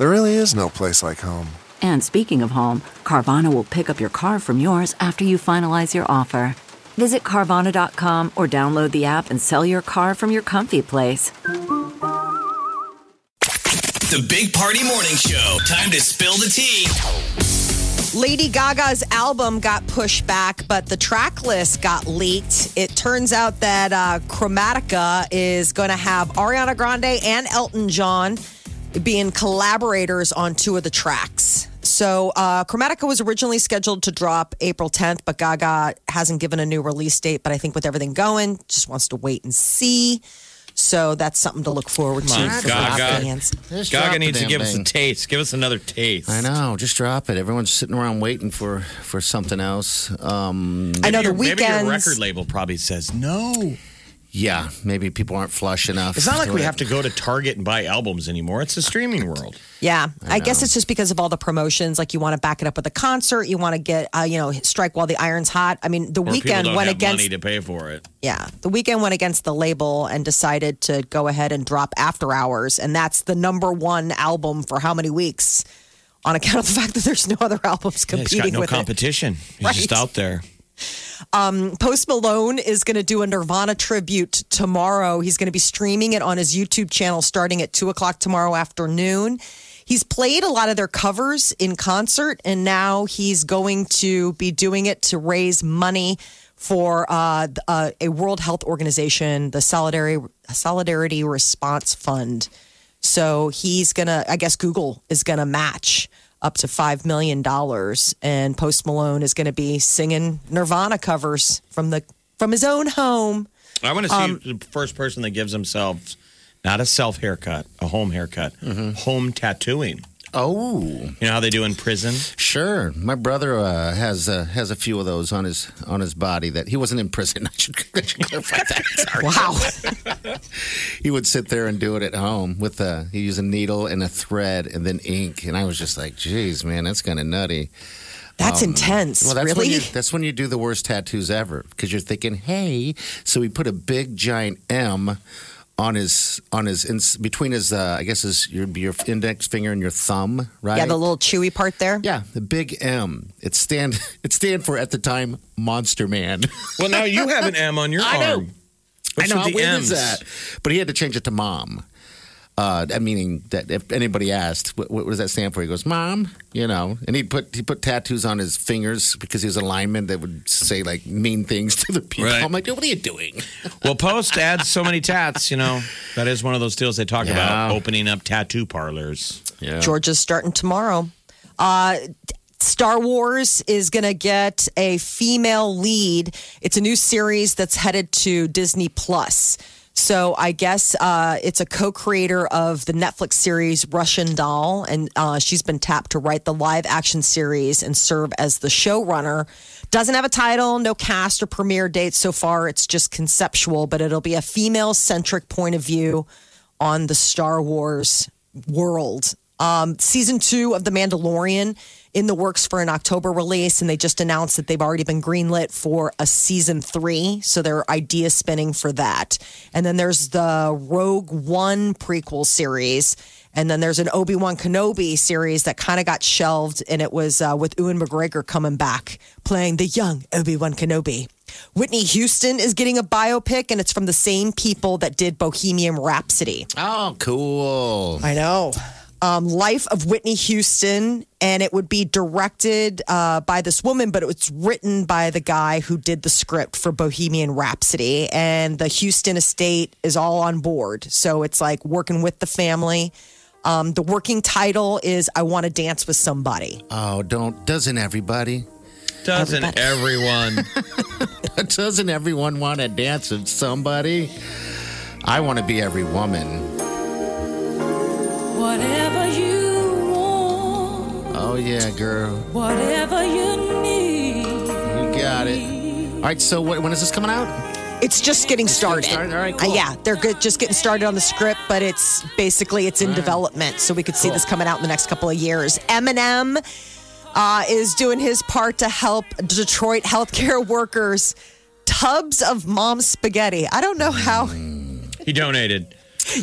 There really is no place like home. And speaking of home, Carvana will pick up your car from yours after you finalize your offer. Visit Carvana.com or download the app and sell your car from your comfy place. The Big Party Morning Show. Time to spill the tea. Lady Gaga's album got pushed back, but the track list got leaked. It turns out that uh, Chromatica is going to have Ariana Grande and Elton John being collaborators on two of the tracks. So, uh, Chromatica was originally scheduled to drop April 10th, but Gaga hasn't given a new release date. But I think with everything going, just wants to wait and see. So that's something to look forward to on, for Gaga. fans. Just Gaga needs to damn give us a taste. Give us another taste. I know. Just drop it. Everyone's sitting around waiting for for something else. Um, I know the Your- Maybe your record label probably says no. Yeah, maybe people aren't flush enough. It's not like we it. have to go to Target and buy albums anymore. It's a streaming world. Yeah, I, guess it's just because of all the promotions. Like you want to back it up with a concert, you want to get, uh, you know, strike while the iron's hot. I mean, the Or Weeknd don't went have against, money to pay for it. yeah, the Weeknd went against the label and decided to go ahead and drop After Hours, and that's the number one album for how many weeks? On account of the fact that there's no other albums Yeah, it's competing got no with it. competition. It's Right. just out there. Post Malone is going to do a Nirvana tribute tomorrow. He's going to be streaming it on his YouTube channel starting at two o'clock tomorrow afternoon. He's played a lot of their covers in concert, and now he's going to be doing it to raise money for uh, uh, a World Health Organization, the Solidarity Solidarity Response Fund. So he's gonna, I guess Google is gonna match up to five million dollars, and Post Malone is gonna be singing Nirvana covers from the from his own home. I want to see Um, the first person that gives themselves not a self haircut, a home haircut, home tattooing. Oh, You know how they do in prison? sure. My brother uh, has uh, has a few of those on his on his body. That he wasn't in prison. I should, I should clarify that. Sorry. Wow, He would sit there and do it at home with a he used a needle and a thread and then ink. And I was just like, "Geez, man, that's kind of nutty." that's intense. Well, that's really? when you, that's when you do the worst tattoos ever because you're thinking, "Hey," so we put a big giant M on his on his in, between his uh, I guess his your your index finger and your thumb, right? yeah, the little chewy part there. yeah, the big M. It stand it stand for at the time Monster Man. Well, now you have an M on your arm. I know. arm. What's I know with how the weird M's? is that? But he had to change it to Mom. Uh, that meaning that if anybody asked, what, what does that stand for? He goes, "Mom," you know. And he put he put tattoos on his fingers because he was a lineman that would say like mean things to the people. Right. I'm like, what are you doing? Well, Post adds so many tats, you know. That is one of those deals they talk about opening up tattoo parlors. Yeah. Georgia's starting tomorrow. Uh, Star Wars is going to get a female lead. It's a new series that's headed to Disney Plus. So I guess uh, it's a co-creator of the Netflix series Russian Doll, and uh, she's been tapped to write the live-action series and serve as the showrunner. Doesn't have a title, no cast or premiere date so far. It's just conceptual, but it'll be a female-centric point of view on the Star Wars world. Um, season two of The Mandalorian in the works for an October release, and they just announced that they've already been greenlit for a season three. So they're idea spinning for that. And then there's the Rogue One prequel series. And then there's an Obi Wan Kenobi series that kind of got shelved, and it was uh, with Ewan McGregor coming back playing the young Obi Wan Kenobi. Whitney Houston is getting a biopic, and it's from the same people that did Bohemian Rhapsody. Oh, cool. I know. Um, Life of Whitney Houston, and it would be directed uh, by this woman, but it was written by the guy who did the script for Bohemian Rhapsody. And the Houston estate is all on board. So it's like working with the family. Um, the working title is I Want to Dance with Somebody. Oh, don't. Doesn't everybody? Doesn't everyone? Doesn't everyone want to dance with somebody? I want to be every woman. Whatever you want, Oh, yeah, girl. whatever you need. You got it. All right, so what, when is this coming out? It's just getting started. started? All right, Uh, yeah, they're good, just getting started on the script, but it's basically it's in development, so we could see Cool. this coming out in the next couple of years. Eminem uh, is doing his part to help Detroit healthcare workers. Tubs of mom spaghetti. I don't know how. He donated.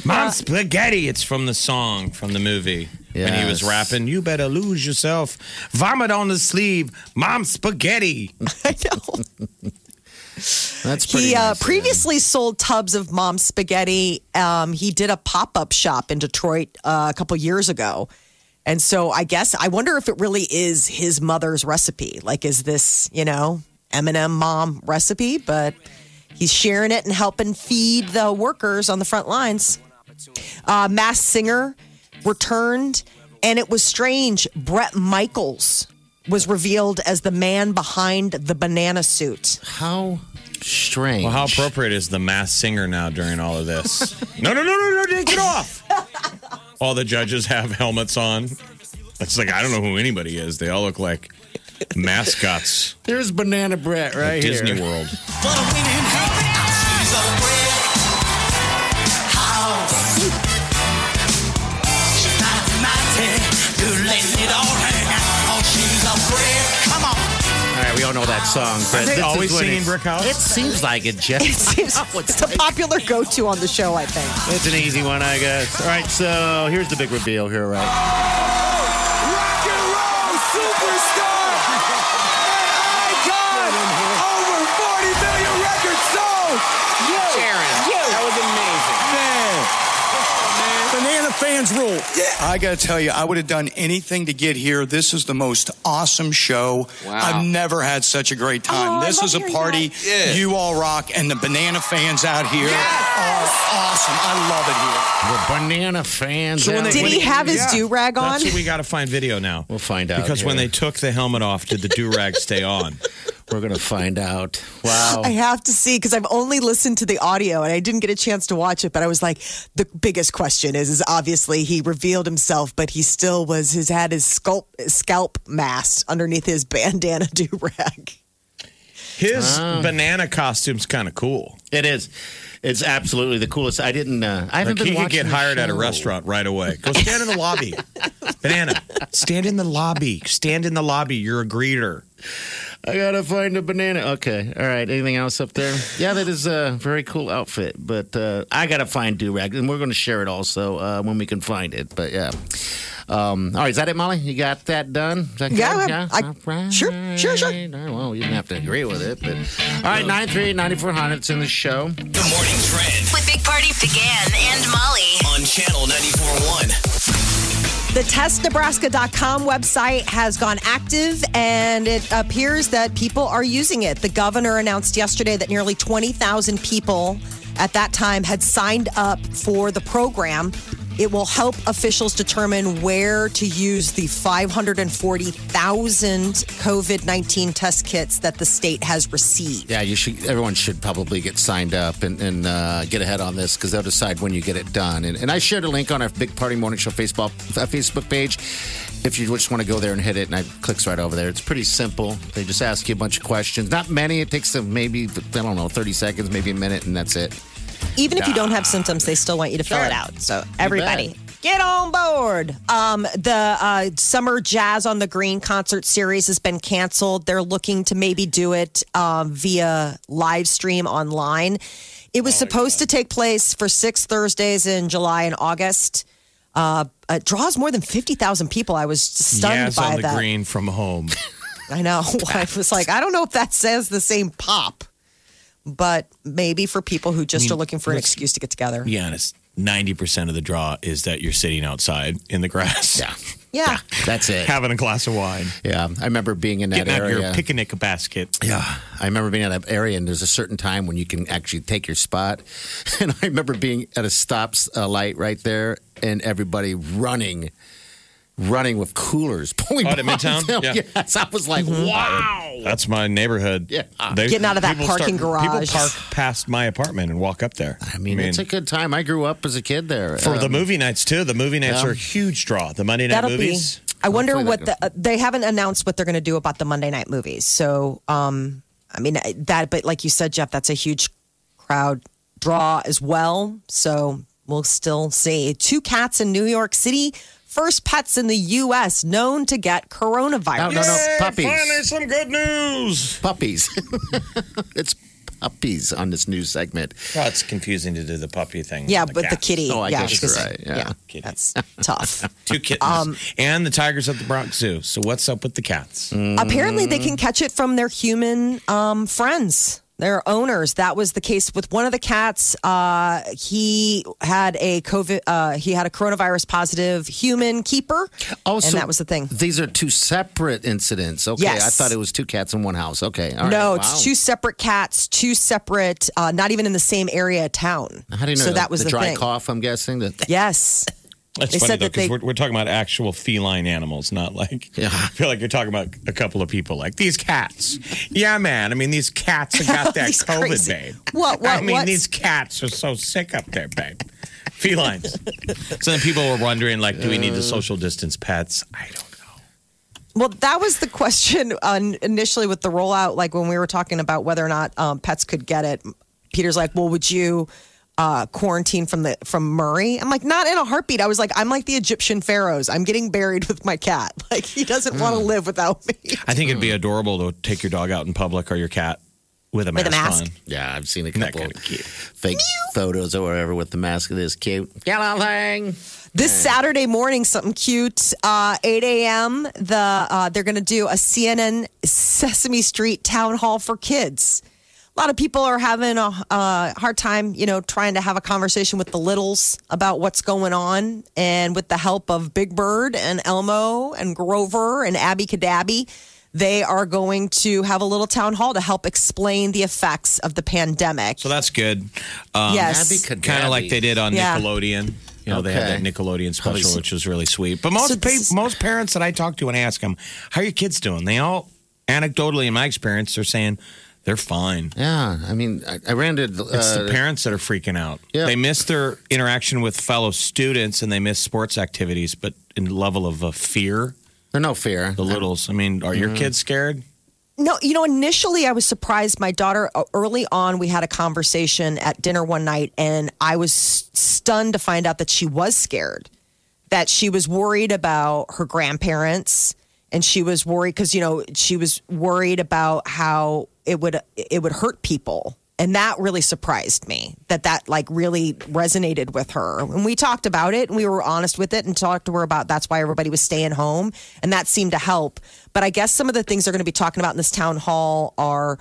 Mom spaghetti. It's from the song from the movie. When he was Yes. rapping, you better lose yourself. Vomit on the sleeve. Mom spaghetti. I know. That's pretty He uh, nice, yeah. previously sold tubs of mom spaghetti. Um, he did a pop up shop in Detroit uh, a couple years ago. And so I guess I wonder if it really is his mother's recipe. Like, is this, you know, Eminem mom recipe? But he's sharing it and helping feed the workers on the front lines. Uh, Masked Singer returned, and it was strange. Bret Michaels was revealed as the man behind the banana suit. How strange. Well, how appropriate is the Masked Singer now during all of this? no, no, no, no, no, take it off. all the judges have helmets on. It's like I don't know who anybody is. They all look like mascots There's Banana Brett at right Disney. World. But a winning hand, she's a brick house. She's not mighty, you're letting it all hang out. Oh, she's a brick. Come on. All right, we all know that song. But they this always when singing it- Brick House? It seems like it, Jeff. It seems it's a popular go to on the show, I think. It's an easy one, I guess. All right, so here's the big reveal here, right? Fans rule. I got to tell you, I would have done anything to get here. This is the most awesome show. I've never had such a great oh, time. Oh, this is a hearing party. You all rock, and the banana fans out here are awesome. I love it here. The banana fans. So out they- Did he have his Yeah. do rag on? That's what we got to find video now. We'll find out. Because when they took the helmet off, did the do rag stay on? we're gonna find out. Wow. I have to see because I've only listened to the audio and I didn't get a chance to watch it. But I was like, the biggest question is, is obviously he revealed himself, but he still was his had his scalp scalp masked underneath his bandana do rag. His banana costume's kind of cool. It is. It's absolutely the coolest. I didn't. Uh, I haven't Like been he could get the hired at a restaurant right away. Go stand in the lobby. Banana, stand in the lobby. Stand in the lobby. You're a greeter. I gotta find a banana. Okay, all right. Anything else up there? Yeah, that is a very cool outfit. But uh, I gotta find do rag, and we're gonna share it also uh, when we can find it. But yeah. Um, all right, is that it, Molly? You got that done? Is that Yeah, good? I- I- All right. sure, sure, sure. All right, well, you didn't have to agree with it, but all right. Nine three ninety four hundred. It's in the show. The morning trend With Big Party began and Molly. on channel 94.1. The testnebraska.com website has gone active and it appears that people are using it. The governor announced yesterday that nearly 20,000 people at that time had signed up for the program. It will help officials determine where to use the 540,000 COVID 19 test kits that the state has received. Yeah, you should. Everyone should probably get signed up and, and uh, get ahead on this because they'll decide when you get it done. And, and I shared a link on our Big Party Morning Show Facebook uh, Facebook page. If you just want to go there and hit it, and it clicks right over there. It's pretty simple. They just ask you a bunch of questions. Not many. It takes them maybe I don't know, thirty seconds, maybe a minute, and that's it. Even if you don't have symptoms, they still want you to fill it out. So everybody. Get on board. Um, the uh, Summer Jazz on the Green concert series has been canceled. They're looking to maybe do it um, via live stream online. It was supposed to take place for six Thursdays in July and August. Uh, it draws more than 50,000 people. I was stunned Yaz by on the that. green from home. I know. I was like, I don't know if that says the same pop, but maybe for people who just I mean, are looking for an excuse to get together. Be honest, 90% of the draw is that you're sitting outside in the grass. Yeah. Yeah. That's it. Having a glass of wine. Yeah. I remember being in that Getting out area. your picnic basket. Yeah, I remember being in that area, and there's a certain time when you can actually take your spot. And I remember being at a stop uh, light right there, and everybody running, running with coolers pulling Oh, to behind Midtown? them. Yeah. Yes, I was like, wow. That's my neighborhood. Yeah. They, Getting out of that people parking People garage. People park past my apartment and walk up there. I mean, it's a good time. I grew up as a kid there. For the Um, movie nights too. The movie nights yeah. are a huge draw. The Monday night That'll movies. be. I wonder Hopefully what that the, uh, they haven't announced what they're going to do about the Monday night movies. So, um, I mean that, but like you said, Jeff, that's a huge crowd draw as well. So we'll still see two cats in New York City. First pets in the U.S. known to get coronavirus. No, no, no, Yay, puppies. Finally, some good news. Puppies. it's puppies on this news segment. Oh, it's confusing to do the puppy thing. Yeah, on but the kitty. Oh, I yeah, guess you're because- right, yeah. Kitty. that's tough. Two kittens. Um, and the tigers at the Bronx Zoo. So what's up with the cats? Apparently, they can catch it from their human um, friends, their owners. That was the case with one of the cats. Uh, he had a COVID. Uh, he had a coronavirus positive human keeper. Oh, and so that was the thing. These are two separate incidents. Okay, Yes. I thought it was two cats in one house. Okay, all right. no, Wow. it's two separate cats, two separate, uh, not even in the same area of town. How do you know? So that was the, the, dry thing. cough. I'm guessing that. Yes. That's They funny said though, because they- we're, we're talking about actual feline animals, not like. Yeah. I feel like you're talking about a couple of people, like these cats. Yeah, man. I mean, these cats have got that COVID, crazy- babe. What? What? I mean, these cats are so sick up there, babe. Felines. so then people were wondering, like, do we need to social distance pets? I don't know. Well, that was the question uh, initially with the rollout. Like when we were talking about whether or not um, pets could get it, Peter's like, "Well, would you uh, quarantine from the from Murray?" I'm like, "Not in a heartbeat." I was like, "I'm like the Egyptian pharaohs. I'm getting buried with my cat. Like he doesn't want to live without me." I think it'd be adorable to take your dog out in public or your cat with a mask, With a mask. on. Yeah, I've seen a couple kinda cute? fake photos or whatever with the mask. It is cute. Get on thing. This Saturday morning, something cute. Uh, 8 a.m. The uh, they're going to do a CNN Sesame Street town hall for kids. A lot of people are having a uh, hard time, you know, trying to have a conversation with the littles about what's going on, and with the help of Big Bird and Elmo and Grover and Abby Cadabby. They are going to have a little town hall to help explain the effects of the pandemic. So that's good. Um, Yes. Kind of like they did on Yeah. Nickelodeon. You know, they had that Nickelodeon special, which was really sweet. But most So pa- most parents that I talk to and ask them, "How are your kids doing?" They all, anecdotally, in my experience, they're saying they're fine. Yeah, I mean, I, I ran to. Uh, It's the parents that are freaking out. Yeah. They miss their interaction with fellow students and they miss sports activities, but in level of uh, fear, There's no fear. the littles. I mean, are your kids scared? No, you know, initially I was surprised. My daughter, uh, early on, we had a conversation at dinner one night, and I was stunned to find out that she was scared, that she was worried about her grandparents, and she was worried because you know she was worried about how it would it would hurt people. And that really surprised me that that like really resonated with her. And we talked about it and we were honest with it and talked to her about that's why everybody was staying home. And that seemed to help. But I guess some of the things they're going to be talking about in this town hall are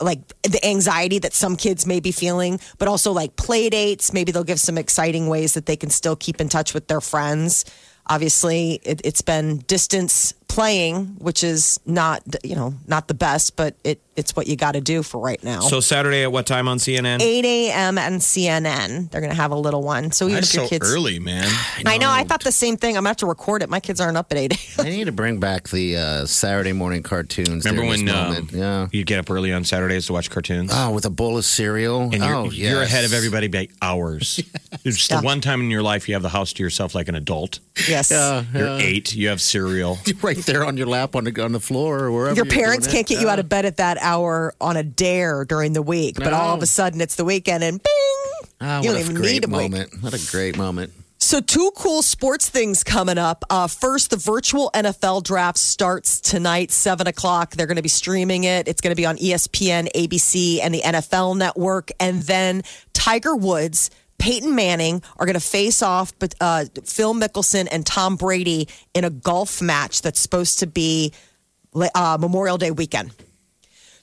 like the anxiety that some kids may be feeling, but also like play dates. Maybe they'll give some exciting ways that they can still keep in touch with their friends. Obviously, it, it's been distance playing, which is not you know not the best, but it it's what you got to do for right now. So Saturday at what time on CNN? 8 a.m. and CNN. They're going to have a little one. So even That's if your so kids, early, man. I know. I thought the same thing. I'm going to have to record it. My kids aren't up at 8 I need to bring back the uh, Saturday morning cartoons. Remember when um, yeah. you get up early on Saturdays to watch cartoons? Oh, with a bowl of cereal. and you're, oh, you're ahead of everybody by hours. It's Yeah. the one time in your life you have the house to yourself like an adult. Yes. Yeah, You're yeah. eight. You have cereal. right there on your lap on the on the floor or wherever. Your you're parents doing can't it. get you out of bed at that hour on a dare during the week, but all of a sudden it's the weekend and bing, Ah, you what don't a even great need a wake. moment. What a great moment. So, two cool sports things coming up. Uh, first, the virtual NFL draft starts tonight, 7 o'clock. They're going to be streaming it. It's going to be on ESPN, ABC, and the NFL network. And then Tiger Woods, Peyton Manning are going to face off but, uh, Phil Mickelson and Tom Brady in a golf match that's supposed to be uh, Memorial Day weekend.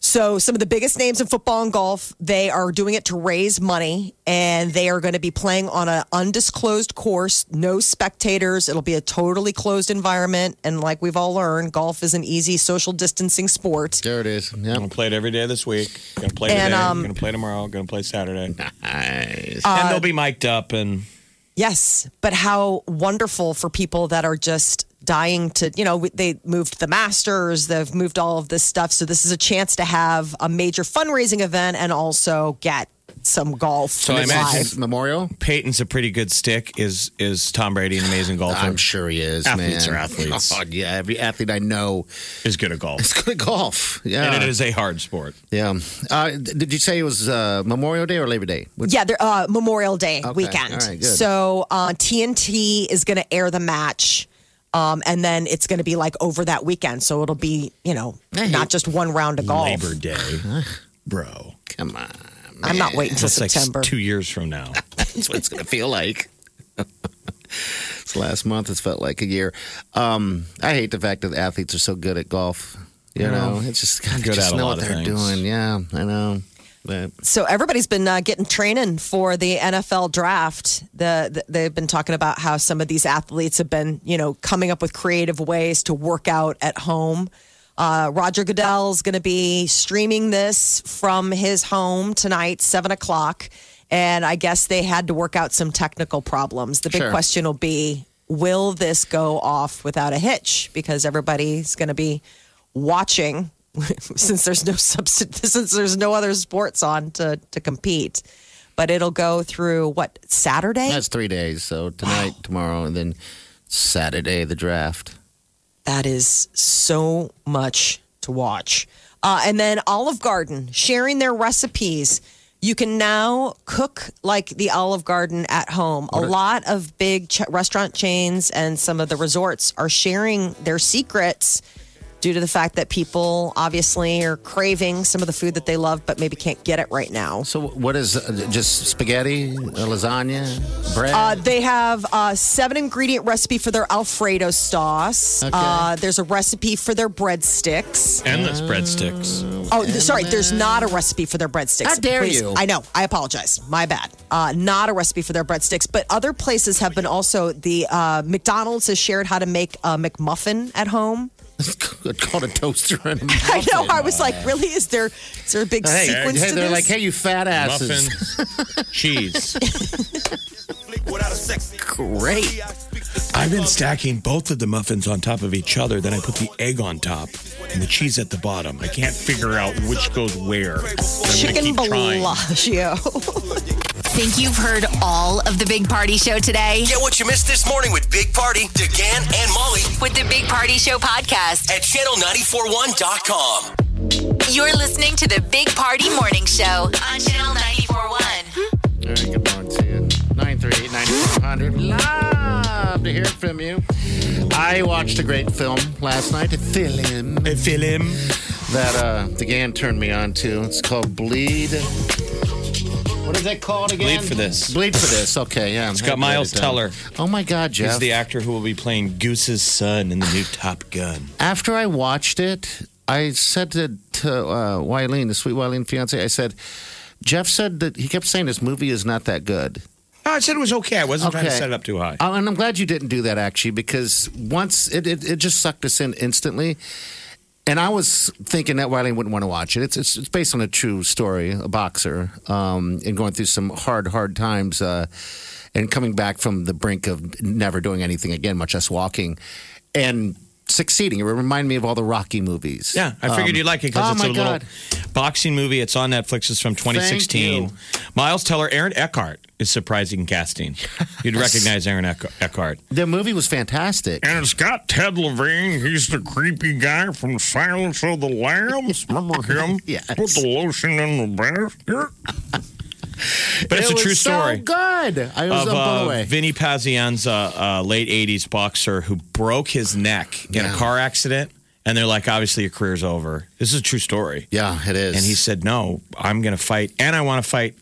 So, some of the biggest names in football and golf, they are doing it to raise money, and they are going to be playing on an undisclosed course, no spectators. It'll be a totally closed environment. And like we've all learned, golf is an easy social distancing sport. There it is. I'm Yep. gonna play it every day this week. Gonna play And, today. um, gonna play tomorrow. Gonna play Saturday. Nice. and they'll be mic'd up and Yes, but how wonderful for people that are just dying to, you know, they moved the Masters, they've moved all of this stuff. So, this is a chance to have a major fundraising event and also get some golf. So I live. imagine Memorial. Peyton's a pretty good stick. Is is Tom Brady an amazing golfer? I'm sure he is. Athletes man. are athletes. Oh, yeah, every athlete I know is good at golf. It's good at golf. Yeah, And it is a hard sport. Yeah. Uh, did you say it was uh, Memorial Day or Labor Day? Which- Yeah, uh, Memorial Day Okay, weekend. all right, good. So uh, TNT is going to air the match. Um, and then it's going to be like over that weekend. So it'll be, you know, not just one round of golf. Labor Day, bro. Come on. I'm not waiting until That's like September. two years from now. That's what it's going to feel like. this last month, it's felt like a year. Um, I hate the fact that athletes are so good at golf. You Yeah. know, it's just God, Good just at a know lot what of they're things. doing. Yeah, I know. But So everybody's been uh, getting training for the NFL draft. The, the they've been talking about how some of these athletes have been, you know, coming up with creative ways to work out at home. Uh, Roger Goodell's going to be streaming this from his home tonight, seven o'clock, and I guess they had to work out some technical problems. The big Sure. question will be: Will this go off without a hitch? Because everybody's going to be watching since there's no substitute since there's no other sports on to to compete. But it'll go through what Saturday? that's three days. So tonight, tomorrow, and then Saturday, the draft. That is so much to watch. Uh, and then Olive Garden sharing their recipes. You can now cook like the Olive Garden at home. A lot of big ch- restaurant chains and some of the resorts are sharing their secrets due to the fact that people obviously are craving some of the food that they love, but maybe can't get it right now. So, what is uh, just spaghetti, uh, lasagna, bread? Uh, they have a seven ingredient recipe for their Alfredo sauce. Okay. Uh, there's a recipe for their breadsticks. Endless breadsticks. Oh, th- sorry. There's not a recipe for their breadsticks. How dare Please. you. I know. I apologize. My bad. Uh, not a recipe for their breadsticks, but other places have been also. The uh, McDonald's has shared how to make a McMuffin at home. It's called a toaster. And a I know. muffin. I was like, really? Is there is there a big Hey, sequence hey, to they're this? like, hey, you fat asses. Muffin, cheese. Great. I've been stacking both of the muffins on top of each other. Then I put the egg on top and the cheese at the bottom. I can't figure out which goes where. But I'm gonna Chicken keep trying. Bellagio. Think you've heard all of the Big Party Show today? Get what you missed this morning with Big Party, DeGan, and Molly With the Big Party Show podcast. at channel941.com. You're listening to the Big Party Morning Show on Channel 941. All right, good morning to you. 938 9400. Love to hear from you. I watched a great film last night, a film A film. that uh, DeGan turned me on to. It's called Bleed. What is that called again? Bleed for This. Bleed for this. Okay, yeah. It's got Miles Teller. Oh my God, Jeff! He's the actor who will be playing Goose's son in the new Top Gun. After I watched it, I said to, to uh, Wileen, the sweet Wileen fiance, I said, Jeff said that he kept saying this movie is not that good. No, I said it was okay. I wasn't trying to set it up too high. Oh, and I'm glad you didn't do that actually, because once it, it, it just sucked us in instantly. And I was thinking that Wiley wouldn't want to watch it. It's, it's, it's based on a true story, a boxer, um, and going through some hard, hard times, uh, and coming back from the brink of never doing anything again, much less walking. And succeeding. It reminded me of all the Rocky movies. Yeah, I figured Um, you'd like it because oh it's my a little God. boxing movie. It's on Netflix. It's from 2016. you. Miles Teller, Aaron Eckhart is surprising casting. You'd recognize Aaron Eck- Eckhart. The movie was fantastic. And it's got Ted Levine. He's the creepy guy from Silence of the Lambs. Remember him? Yes. Put the lotion in the basket. But it's It a true was so story. good. I was of blown uh, away. Vinny Pazienza, uh, late 80s boxer who broke his neck in a car accident. And they're like, obviously, your career's over. This is a true story. Yeah, it is. And he said, no, I'm going to fight. And I want to fight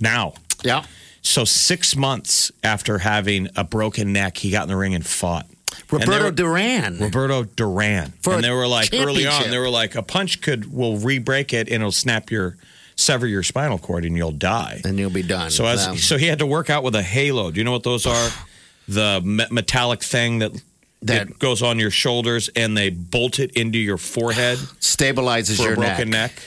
now. yeah. So, six months after having a broken neck, he got in the ring and fought. And Roberto were- Duran. Roberto Duran. For and they were like early on, they were like a punch could will re-break it and it'll snap your sever your spinal cord and you'll die. and you'll be done. So as Um, so he had to work out with a halo. Do you know what those are? The me- metallic thing that That- goes on your shoulders and they bolt it into your forehead stabilizes your broken neck. neck.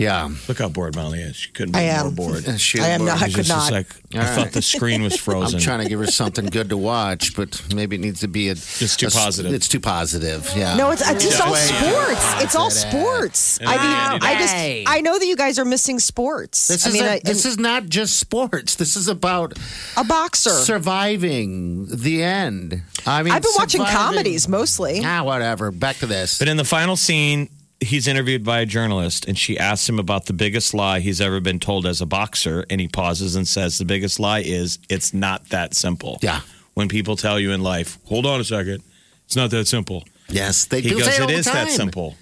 Yeah. Look how bored Molly is. She couldn't be I more am. bored. She I am was- not. I She's could just not. like I All thought the screen was frozen. I'm trying to give her something good to watch, but maybe it needs to be a. It's too a- positive. It's too positive. Yeah. No, it's, it's just all Way- sports. It's all sports. I mean, I just I know that you guys are missing sports. This I is mean, a- I- this is not just sports. This is about a boxer. surviving the end. I mean, I've been watching surviving- comedies mostly. Ah, whatever. Back to this. But in the final scene, he's interviewed by a journalist, and she asks him about the biggest lie he's ever been told as a boxer, and he pauses and says, "The biggest lie is it's not that simple." Yeah. When people tell you in life, "Hold on a second, it's not that simple," yes, they he do goes, say it, "It is that simple.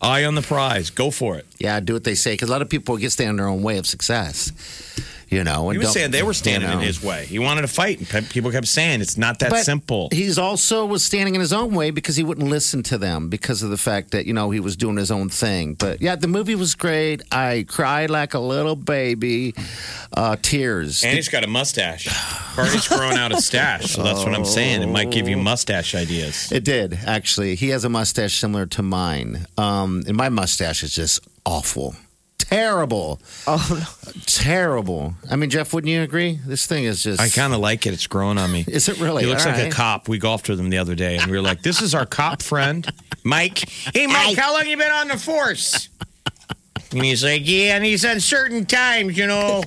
Eye on the prize, go for it." Yeah, do what they say because a lot of people get stay in their own way of success. You know, He was saying they were standing you know. in his way. He wanted to fight, and people kept saying it's not that But simple. He's also was standing in his own way because he wouldn't listen to them because of the fact that you know he was doing his own thing. But yeah, the movie was great. I cried like a little baby, uh, tears. And he's got a mustache. Barney's growing out a stash, so that's what I'm saying. It might give you mustache ideas. It did actually. He has a mustache similar to mine, um, and my mustache is just awful, terrible. Oh, terrible. I mean, Jeff, wouldn't you agree? This thing is just. I kind of like it. It's growing on me. Is it really? He looks All like a cop. We golfed with him the other day, and we were like, "This is our cop friend, Mike. Hey, Mike, how long you been on the force?" And he's like, "Yeah." And he said, "Certain times, you know,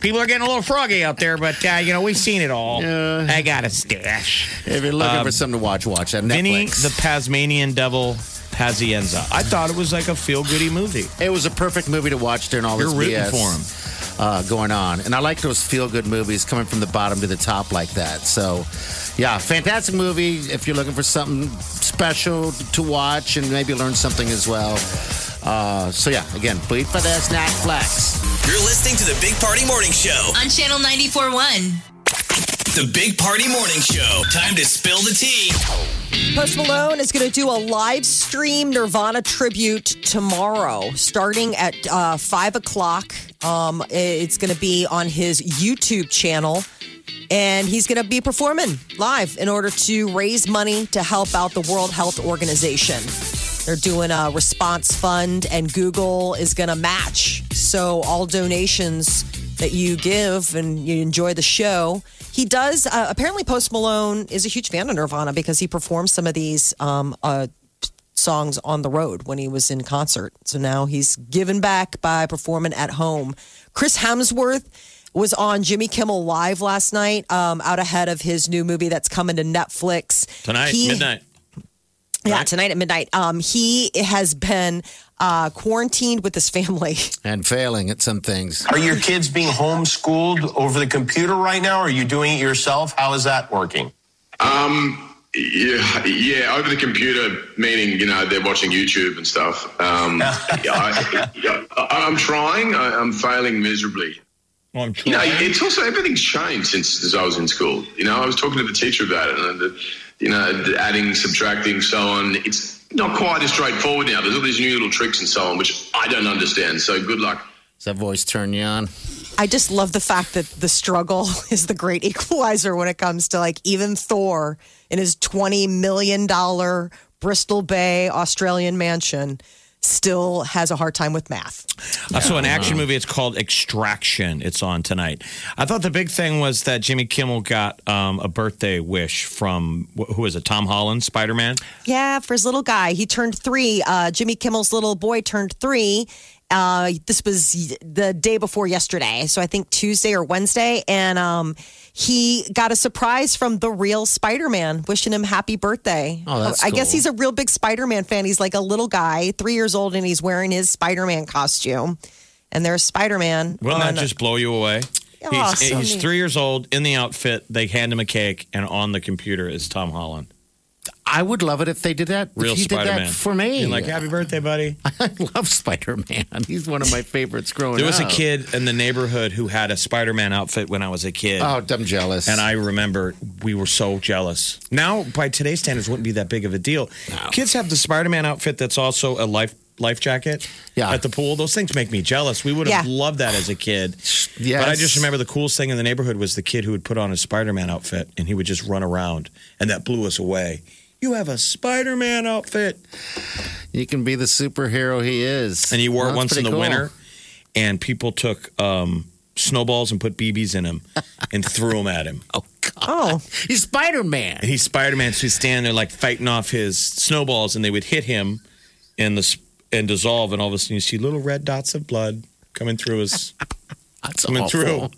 people are getting a little froggy out there, but uh, you know, we've seen it all. Yeah. I got a stash." If you're looking Um, for something to watch, watch that. Vinny, the Tasmanian Devil, Pazienza. I thought it was like a feel-goody movie. It was a perfect movie to watch during all You're this rooting BS for him. Uh, going on, and I like those feel-good movies coming from the bottom to the top like that. So, yeah, fantastic movie. If you're looking for something special to watch and maybe learn something as well. Uh, so yeah, again, bleed for this flex. You're listening to the Big Party Morning Show. On Channel 94.1. The Big Party Morning Show. Time to spill the tea. Post Malone is going to do a live stream Nirvana tribute tomorrow, starting at uh, five o'clock. Um, it's going to be on his YouTube channel, and he's going to be performing live in order to raise money to help out the World Health Organization. They're doing a response fund, and Google is going to match. So all donations that you give and you enjoy the show. He does. Uh, apparently, Post Malone is a huge fan of Nirvana because he performed some of these um, uh, songs on the road when he was in concert. So now he's given back by performing at home. Chris Hemsworth was on Jimmy Kimmel Live last night, um, out ahead of his new movie that's coming to Netflix Tonight, He- midnight. Yeah, tonight at midnight. Um, he has been uh, quarantined with his family. And failing at some things. Are your kids being homeschooled over the computer right now? Or are you doing it yourself? How is that working? Um, yeah, yeah, over the computer, meaning you know they're watching YouTube and stuff. Um, I, I, I'm trying. I, I'm failing miserably. Well, I'm You know, it's also everything's changed since, since I was in school. You know, I was talking to the teacher about it, and the, you know, adding, subtracting, so on. It's not quite as straightforward now. There's all these new little tricks and so on, which I don't understand. So good luck. Does that voice turn you on? I just love the fact that the struggle is the great equalizer when it comes to like even Thor in his $20 million Bristol Bay Australian mansion still has a hard time with math. Uh, so an action movie. It's called Extraction. It's on tonight. I thought the big thing was that Jimmy Kimmel got um, a birthday wish from wh- who is it? Tom Holland, Spider Man. Yeah, for his little guy, he turned three. Uh, Jimmy Kimmel's little boy turned three. Uh, this was the day before yesterday, so I think Tuesday or Wednesday, and um, he got a surprise from the real Spider-Man, wishing him happy birthday. Oh, that's I guess he's a real big Spider-Man fan. He's like a little guy, three years old, and he's wearing his Spider-Man costume. And there's Spider-Man. Will that just blow you away? Oh, he's so he's three years old in the outfit. They hand him a cake, and on the computer is Tom Holland, I would love it if they did that. real if he Spider did that for me. like, happy birthday, buddy. I love Spider Man. He's one of my favorites growing up. There was a kid in the neighborhood who had a Spider Man outfit when I was a kid. Oh, I'm jealous. And I remember we were so jealous. Now, by today's standards, wouldn't be that big of a deal. Kids have the Spider Man outfit that's also a life life jacket Yeah. at the pool. Those things make me jealous. We would have Yeah. loved that as a kid. Yes. But I just remember the coolest thing in the neighborhood was the kid who would put on a Spider Man outfit and he would just run around. And that blew us away. You have a Spider Man outfit. You can be the superhero he is. And he wore it once in the cool. winter. And people took um, snowballs and put BBs in him and threw them at him. Oh, God. Oh, He's Spider Man. And he's Spider Man, so he's standing there like fighting off his snowballs, and they would hit him in the s- and dissolve, and all of a sudden you see little red dots of blood coming through his That's coming awful. through.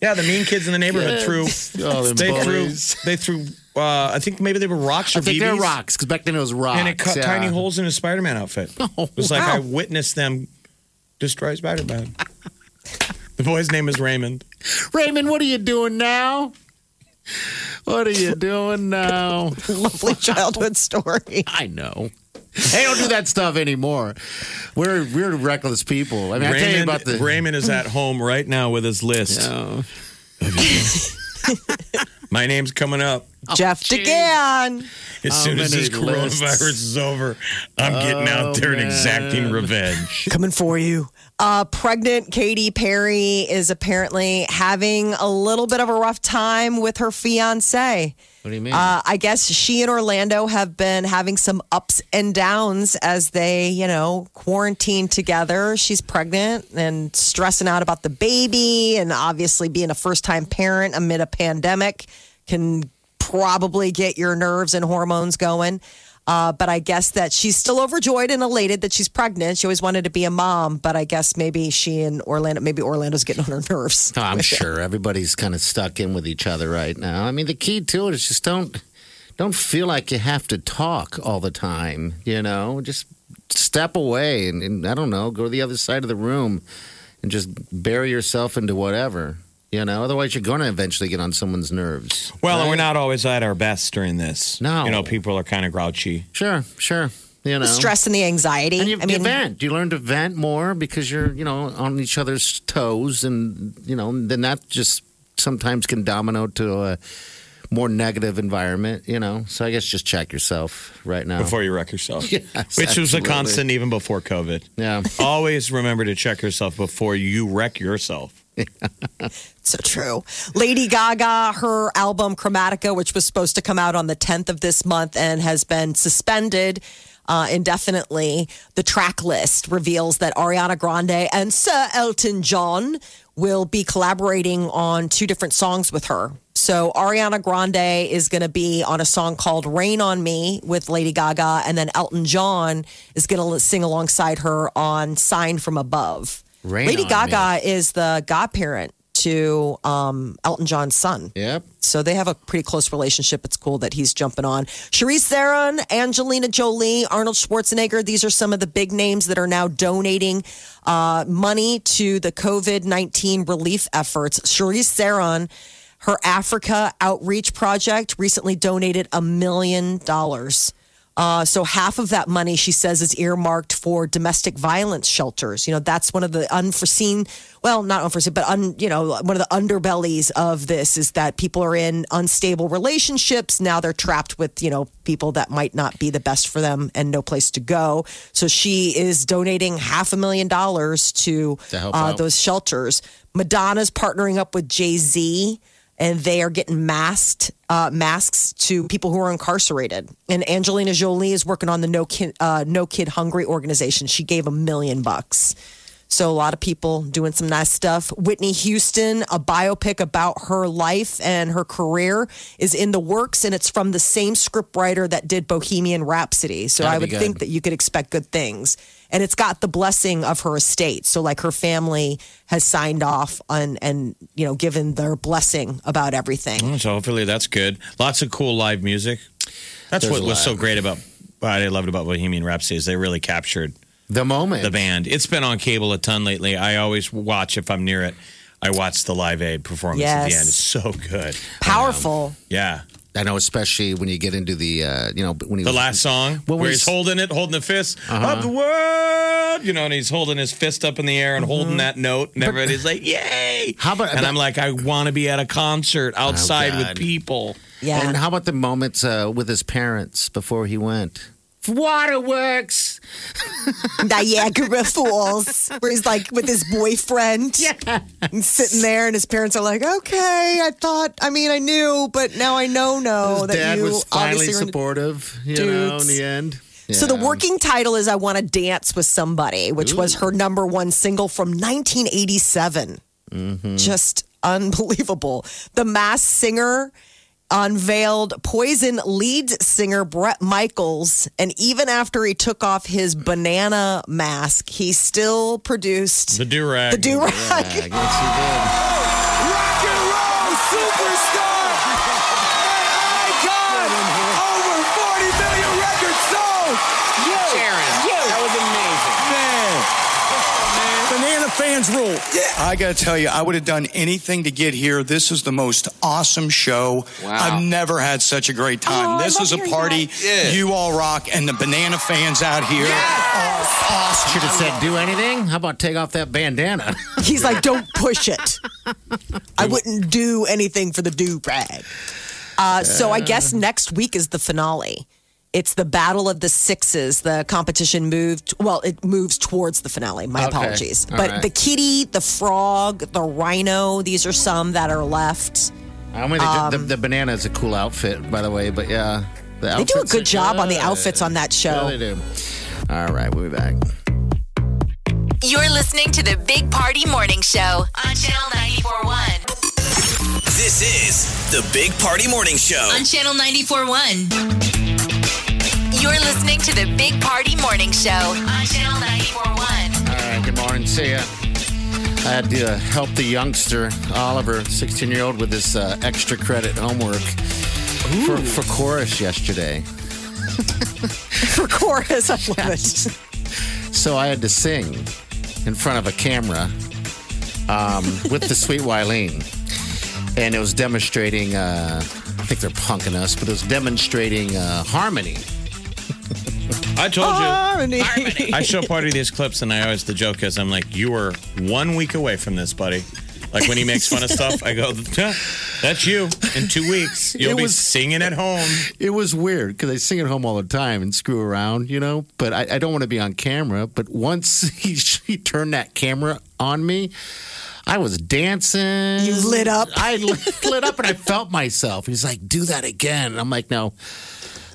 Yeah, the mean kids in the neighborhood threw. Oh, them they bullies. threw. They threw. Uh, I think maybe they were rocks or I think they're BBs, rocks because back then it was rocks. and it cut yeah. tiny holes in his Spider Man outfit. Oh, it was like wow. I witnessed them destroy Spider Man. the boy's name is Raymond. Raymond, what are you doing now? What are you doing now? lovely childhood story. I know. They don't do that stuff anymore. We're we're reckless people. I mean, I tell you about the Raymond is at home right now with his list. Oh, My name's coming up. Jeff DeGan. As How soon as many this coronavirus lists? is over, I'm getting Oh, out there and exacting revenge. Coming for you. Uh, pregnant Katy Perry is apparently having a little bit of a rough time with her fiance. what do you mean? Uh, I guess she and Orlando have been having some ups and downs as they, you know, quarantine together. She's pregnant and stressing out about the baby, and obviously being a first time parent amid a pandemic can probably get your nerves and hormones going. Uh, but I guess that she's still overjoyed and elated that she's pregnant. She always wanted to be a mom, but I guess maybe she and Orlando, maybe Orlando's getting on her nerves. Oh, I'm sure everybody's kind of stuck in with each other right now. I mean, the key to it is just don't don't feel like you have to talk all the time. You know, just step away and, and I don't know, go to the other side of the room and just bury yourself into whatever. You know, otherwise you're going to eventually get on someone's nerves. Well, and we're not always at our best during this. No. You know, people are kind of grouchy. Sure, sure. You know, The stress and the anxiety. And you, I mean, you vent. You learn to vent more because you're, you know, on each other's toes, and you know, then that just sometimes can domino to a more negative environment. You know, so I guess just check yourself right now. Before you wreck yourself. Yes, Which was a constant even before COVID. yeah, Always remember to check yourself before you wreck yourself. So true. Lady Gaga, her album Chromatica, which was supposed to come out on the 10th of this month and has been suspended uh, indefinitely. The track list reveals that Ariana Grande and Sir Elton John will be collaborating on two different songs with her. So Ariana Grande is going to be on a song called Rain on Me with Lady Gaga, and then Elton John is going to sing alongside her on Sign from Above. Rain Lady Gaga is the godparent to um, Elton John's son. yep. So they have a pretty close relationship. It's cool that he's jumping on. Charlize Theron, Angelina Jolie, Arnold Schwarzenegger. These are some of the big names that are now donating uh, money to the COVID 19 relief efforts. Charlize Theron, her Africa Outreach Project, recently donated a million dollars. Uh, so half of that money, she says, is earmarked for domestic violence shelters. You know, that's one of the unforeseen, well, not unforeseen, but un, you know, one of the underbellies of this is that people are in unstable relationships. Now they're trapped with, you know, people that might not be the best for them and no place to go. So she is donating half a million dollars to, To uh, those shelters. Madonna's partnering up with Jay Z and they are getting masked uh, masks to people who are incarcerated. And Angelina Jolie is working on the No Kid uh, No Kid Hungry organization. She gave a million bucks. So a lot of people doing some nice stuff. Whitney Houston, a biopic about her life and her career is in the works, and it's from the same scriptwriter that did Bohemian Rhapsody. So That'd I would think that you could expect good things. And it's got the blessing of her estate. So like her family has signed off on and you know given their blessing about everything. Oh, So hopefully that's good. Lots of cool live music. That's There's what was so great about what I loved about Bohemian Rhapsody is they really captured the moment. the band. It's been on cable a ton lately. I always watch if I'm near it. I watch the Live Aid performance at the end. It's so good. Powerful. Yeah. I know, especially when you get into the, uh, you know, when he The was, last song Well, where when he's he's- holding it, holding the fist Uh-huh. of the world, you know, and he's holding his fist up in the air and holding that note, and everybody's like, "Yay!" How about- And I'm like, I want to be at a concert outside with people. Yeah. And how about the moments uh, with his parents before he went? Waterworks. Niagara Falls, where he's like with his boyfriend. Yeah. And sitting there, and his parents are like, okay, I thought, I mean, I knew, but now I know, no, His that dad you was finally obviously supportive, you know, in the end. So the working title is I Want to Dance with Somebody, which was her number one single from 1987. Mm-hmm. Just unbelievable. The Masked Singer unveiled Poison lead singer Bret Michaels. And even after he took off his banana mask, he still produced The do rag. the do rag. Yeah, I guess he did. Rock and roll superstar Banana fans rule. I got to tell you, I would have done anything to get here. This is the most awesome show. I've never had such a great time. Oh, this is a party. Yeah. You all rock, and the banana fans out here are awesome. Should have said, do anything? How about take off that bandana? He's like, don't push it. I wouldn't do anything for the do rag. Uh, so I guess next week is the finale. It's the Battle of the Sixes. The competition moved, well, it moves towards the finale. My Okay. apologies. All but right. the kitty, the frog, the rhino, these are some that are left. I mean, the, the, the banana is a cool outfit, by the way, but yeah. The Um, They do a good are job on the outfits on that show. Yeah, they do. All right, we'll be back. You're listening to the Big Party Morning Show on Channel 941. This is the Big Party Morning Show. On Channel 941. You're listening to the Big Party Morning Show on Channel 941. All right, good morning. See ya. I had to uh, help the youngster, Oliver, 16 year old, with his uh, extra credit homework for, for chorus yesterday. For chorus, I love it. So I had to sing in front of a camera um, with the sweet Wileen. And it was demonstrating, uh, I think they're punking us, but it was demonstrating uh, harmony. I told you. Harmony. I show party these clips, and I always the joke is I'm like, you are one week away from this, buddy. Like when he makes fun of stuff, I go, "Yeah, that's you. In two weeks, you'll It be singing at home. It was weird because I sing at home all the time and screw around, you know. But I, I don't want to be on camera. But once he, he turned that camera on me, I was dancing. You lit up. I lit, lit up and I felt myself. He's like, "Do that again." And I'm like, "No."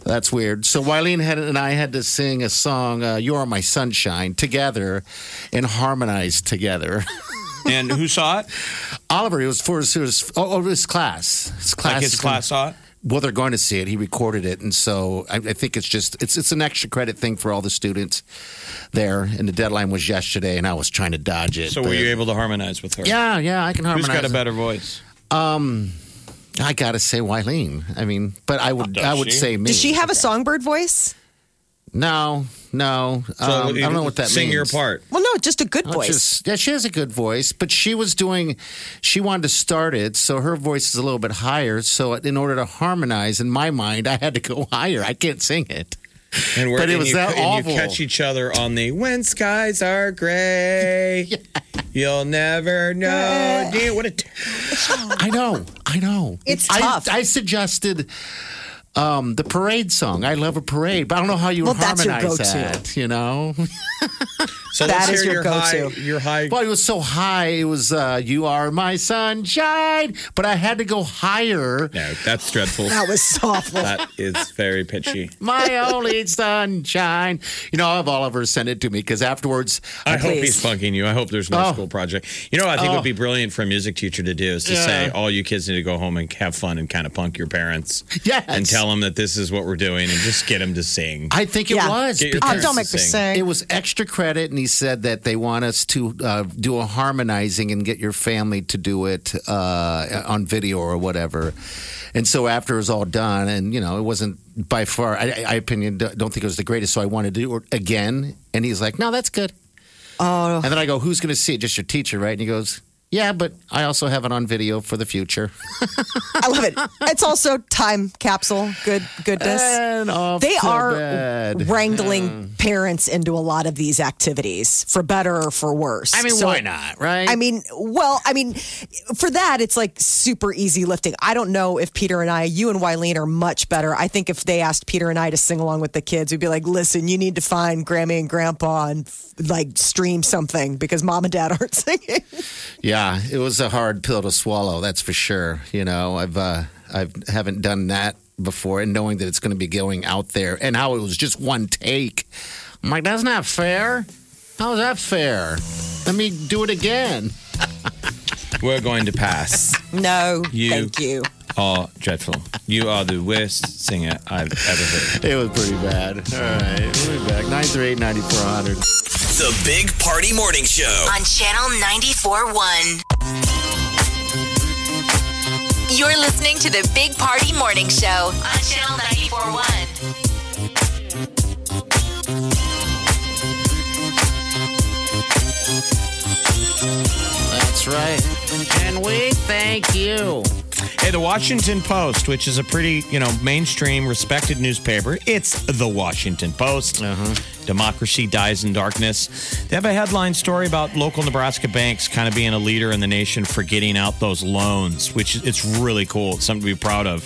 That's weird. So Wileen had and I had to sing a song, uh, "You Are My Sunshine," together and harmonize together. And who saw it? Oliver, it was for his, was, oh, oh, his class. His class. Like his class saw it. well, they're going to see it. He recorded it, and so I, I think it's just it's it's an extra credit thing for all the students there. And the deadline was yesterday, and I was trying to dodge it. So were you able to harmonize with her? Yeah, yeah, I can Who's harmonize. got a better voice? Um, I gotta say Wileen. I mean, but I would Does I would she? say me. Does she have a songbird voice? No, no. So um, I don't know what that sing means. your part. Well, no, just a good voice. just- yeah, she has a good voice, but she was doing, she wanted to start it, so her voice is a little bit higher. So in order to harmonize, in my mind, I had to go higher. I can't sing it. And we're, But it and was you, that and awful. you catch each other on the when skies are gray. You'll never know. Dude, what a I know, I know. It's I, tough. I suggested Um, the parade song. I love a parade, but I don't know how you Well, that's harmonize go-to. that. You know. So That let's is hear your high, go-to. your high. Well, it was so high. It was uh, "You Are My Sunshine," but I had to go higher. No, that's dreadful. That was awful. That is very pitchy. My only sunshine. You know, I'll have Oliver send it to me because afterwards, I hope he's funking you. I hope there's no Oh. school project. You know, what I think Oh. would be brilliant for a music teacher to do is to Yeah. say, all you kids need to go home and have fun and kind of punk your parents. Yes. And tell them that this is what we're doing and just get them to sing. I think it Yeah. was. Get your Oh, don't make me sing. sing. It was extra credit, and he said that they want us to uh, do a harmonizing and get your family to do it uh, on video or whatever. And so after it was all done, and you know, it wasn't by far, I, I opinion, don't think it was the greatest. So I wanted to do it again, and he's like, "No, that's good." Oh, And then I go, "Who's going to see it? Just your teacher, right?" And he goes. Yeah, but I also have it on video for the future. I love it. It's also time capsule. Good goodness. They are bed. wrangling parents into a lot of these activities for better or for worse. I mean, So- why not, right? I mean, well, I mean, for that, it's like super easy lifting. I don't know if Peter and I, you and Wileen are much better. I think if they asked Peter and I to sing along with the kids, we'd be like, listen, you need to find Grammy and Grandpa and like stream something because mom and dad aren't singing. Yeah, it was a hard pill to swallow. That's for sure. You know, I've uh, I haven't done that before, and knowing that it's going to be going out there, and how it was just one take. I'm like, that's not fair. How is that fair? Let me do it again. We're going to pass. No, You- thank you. are dreadful. You are the worst singer I've ever heard. It was pretty bad. All right, we'll be back. 938 9400. The Big Party Morning Show. on Channel 94.1. You're listening to the Big Party Morning Show on Channel 94.1. That's right. And we thank you. Hey, the Washington Post, which is a pretty, you know, mainstream, respected newspaper. It's the Washington Post. Democracy dies in darkness. They have a headline story about local Nebraska banks kind of being a leader in the nation for getting out those loans, which it's really cool. It's something to be proud of.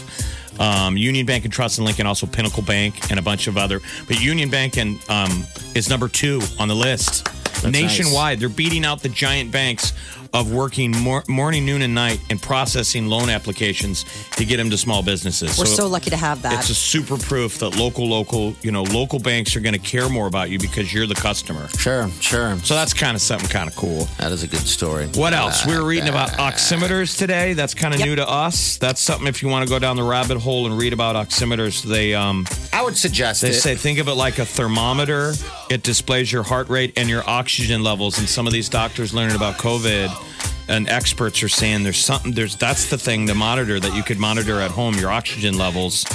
Um, Union Bank and Trust and Lincoln, also Pinnacle Bank, and a bunch of other. But Union Bank and um, is number two on the list nationwide. They're beating out the giant banks of working mor- morning, noon, and night and processing loan applications to get them to small businesses. We're so lucky to have that. It's a super proof that local, local, you know, local banks are going to care more about you because you're the customer. Sure, sure. So that's kind of something kind of cool. That is a good story. What else? We were reading about oximeters today. That's kind of Yep. new to us. That's something if you want to go down the rabbit hole and read about oximeters, they um I would suggest they it. say think of it like a thermometer. It displays your heart rate and your oxygen levels. And some of these doctors learning about COVID and experts are saying there's something there's that's the thing to monitor that you could monitor at home your oxygen levels.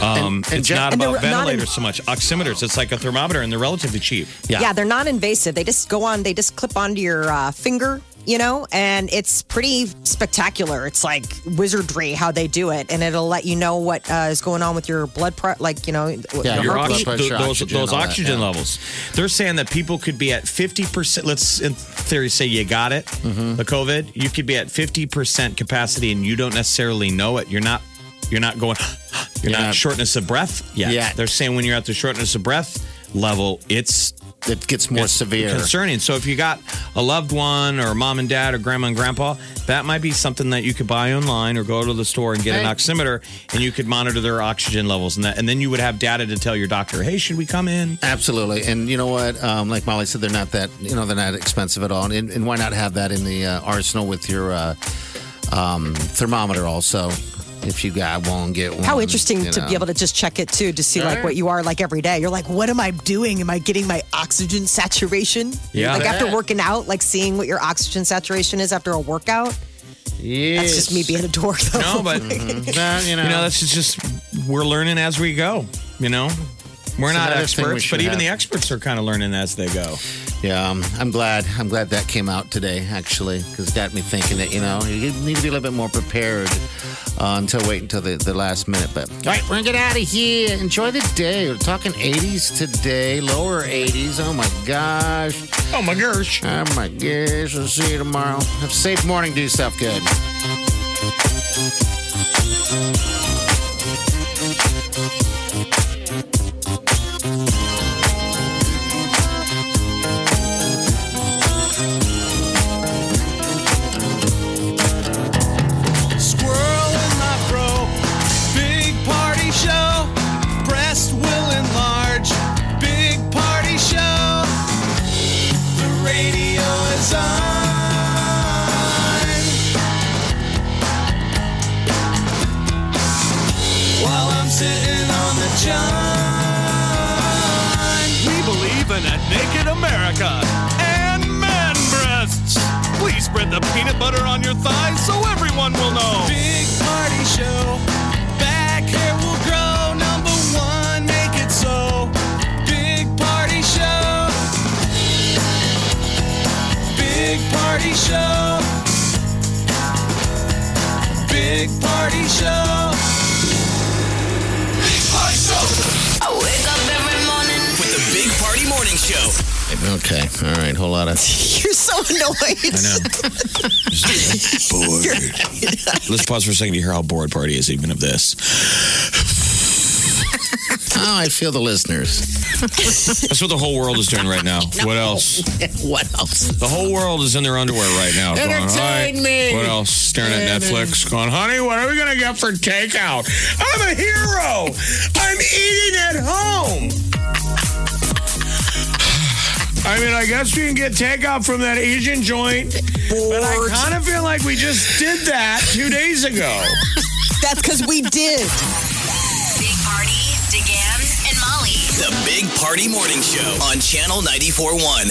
Um, And- and it's Jeff- not about they're not ventilators so much. Oximeters, it's like a thermometer, and they're relatively cheap. Yeah. yeah they're not invasive. They just go on, they just clip onto your uh, finger, you know, and it's pretty spectacular. It's like wizardry how they do it, and it'll let you know what uh, is going on with your blood pressure, like, you know, Yeah, your your heartbeat. oxygen- pressure, th- those oxygen, those all that, oxygen yeah. levels. They're saying that people could be at 50%. Let's, in theory, say you got it, Mm-hmm. the COVID. You could be at 50% capacity and you don't necessarily know it. You're not. You're not going. You're Yeah. not shortness of breath yet. Yeah. They're saying when you're at the shortness of breath level, it's it gets more it's severe. concerning. So if you got a loved one or mom and dad or grandma and grandpa, that might be something that you could buy online or go to the store and get an oximeter, and you could monitor their oxygen levels, and that, and then you would have data to tell your doctor, hey, should we come in? Absolutely, and you know what? Um, like Molly said, they're not that you know they're not expensive at all, and, and why not have that in the uh, arsenal with your uh, um, thermometer also? If you got one, get one. How interesting you to know. be able to just check it too, to see like what you are like every day. You're like, what am I doing? Am I getting my oxygen saturation? Yeah. Like after working out, like seeing what your oxygen saturation is after a workout. Yes. That's just me being a dork, though. No, but Well, you know, you know, that's just we're learning as we go. You know, we're It's not thing we experts, but even have. the experts are kind of learning as they go. yeah. Um, I'm glad. I'm glad that came out today, actually, because it got me thinking that you know you need to be a little bit more prepared uh, until wait until the, the last minute. But all right, we're gonna get out of here. Enjoy the day. We're talking 80s today, lower 80s. Oh my gosh. Oh my gosh! Oh my gosh. I'll see you tomorrow. Have a safe morning. Do yourself good. Pause for a second to hear how bored Party is even of this. Oh, I feel the listeners. That's what the whole world is doing right now. What else? what else? The whole world is in their underwear right now. going, Entertain me. What else? Staring at Netflix, going, honey, what are we going to get for takeout? I'm a hero. I'm eating at home. I mean, I guess we can get takeout from that Asian joint, but I kind of feel like we just did that two days ago. That's because we did. Big Party, DeGan, and Molly. The Big Party Morning Show on Channel 94.1.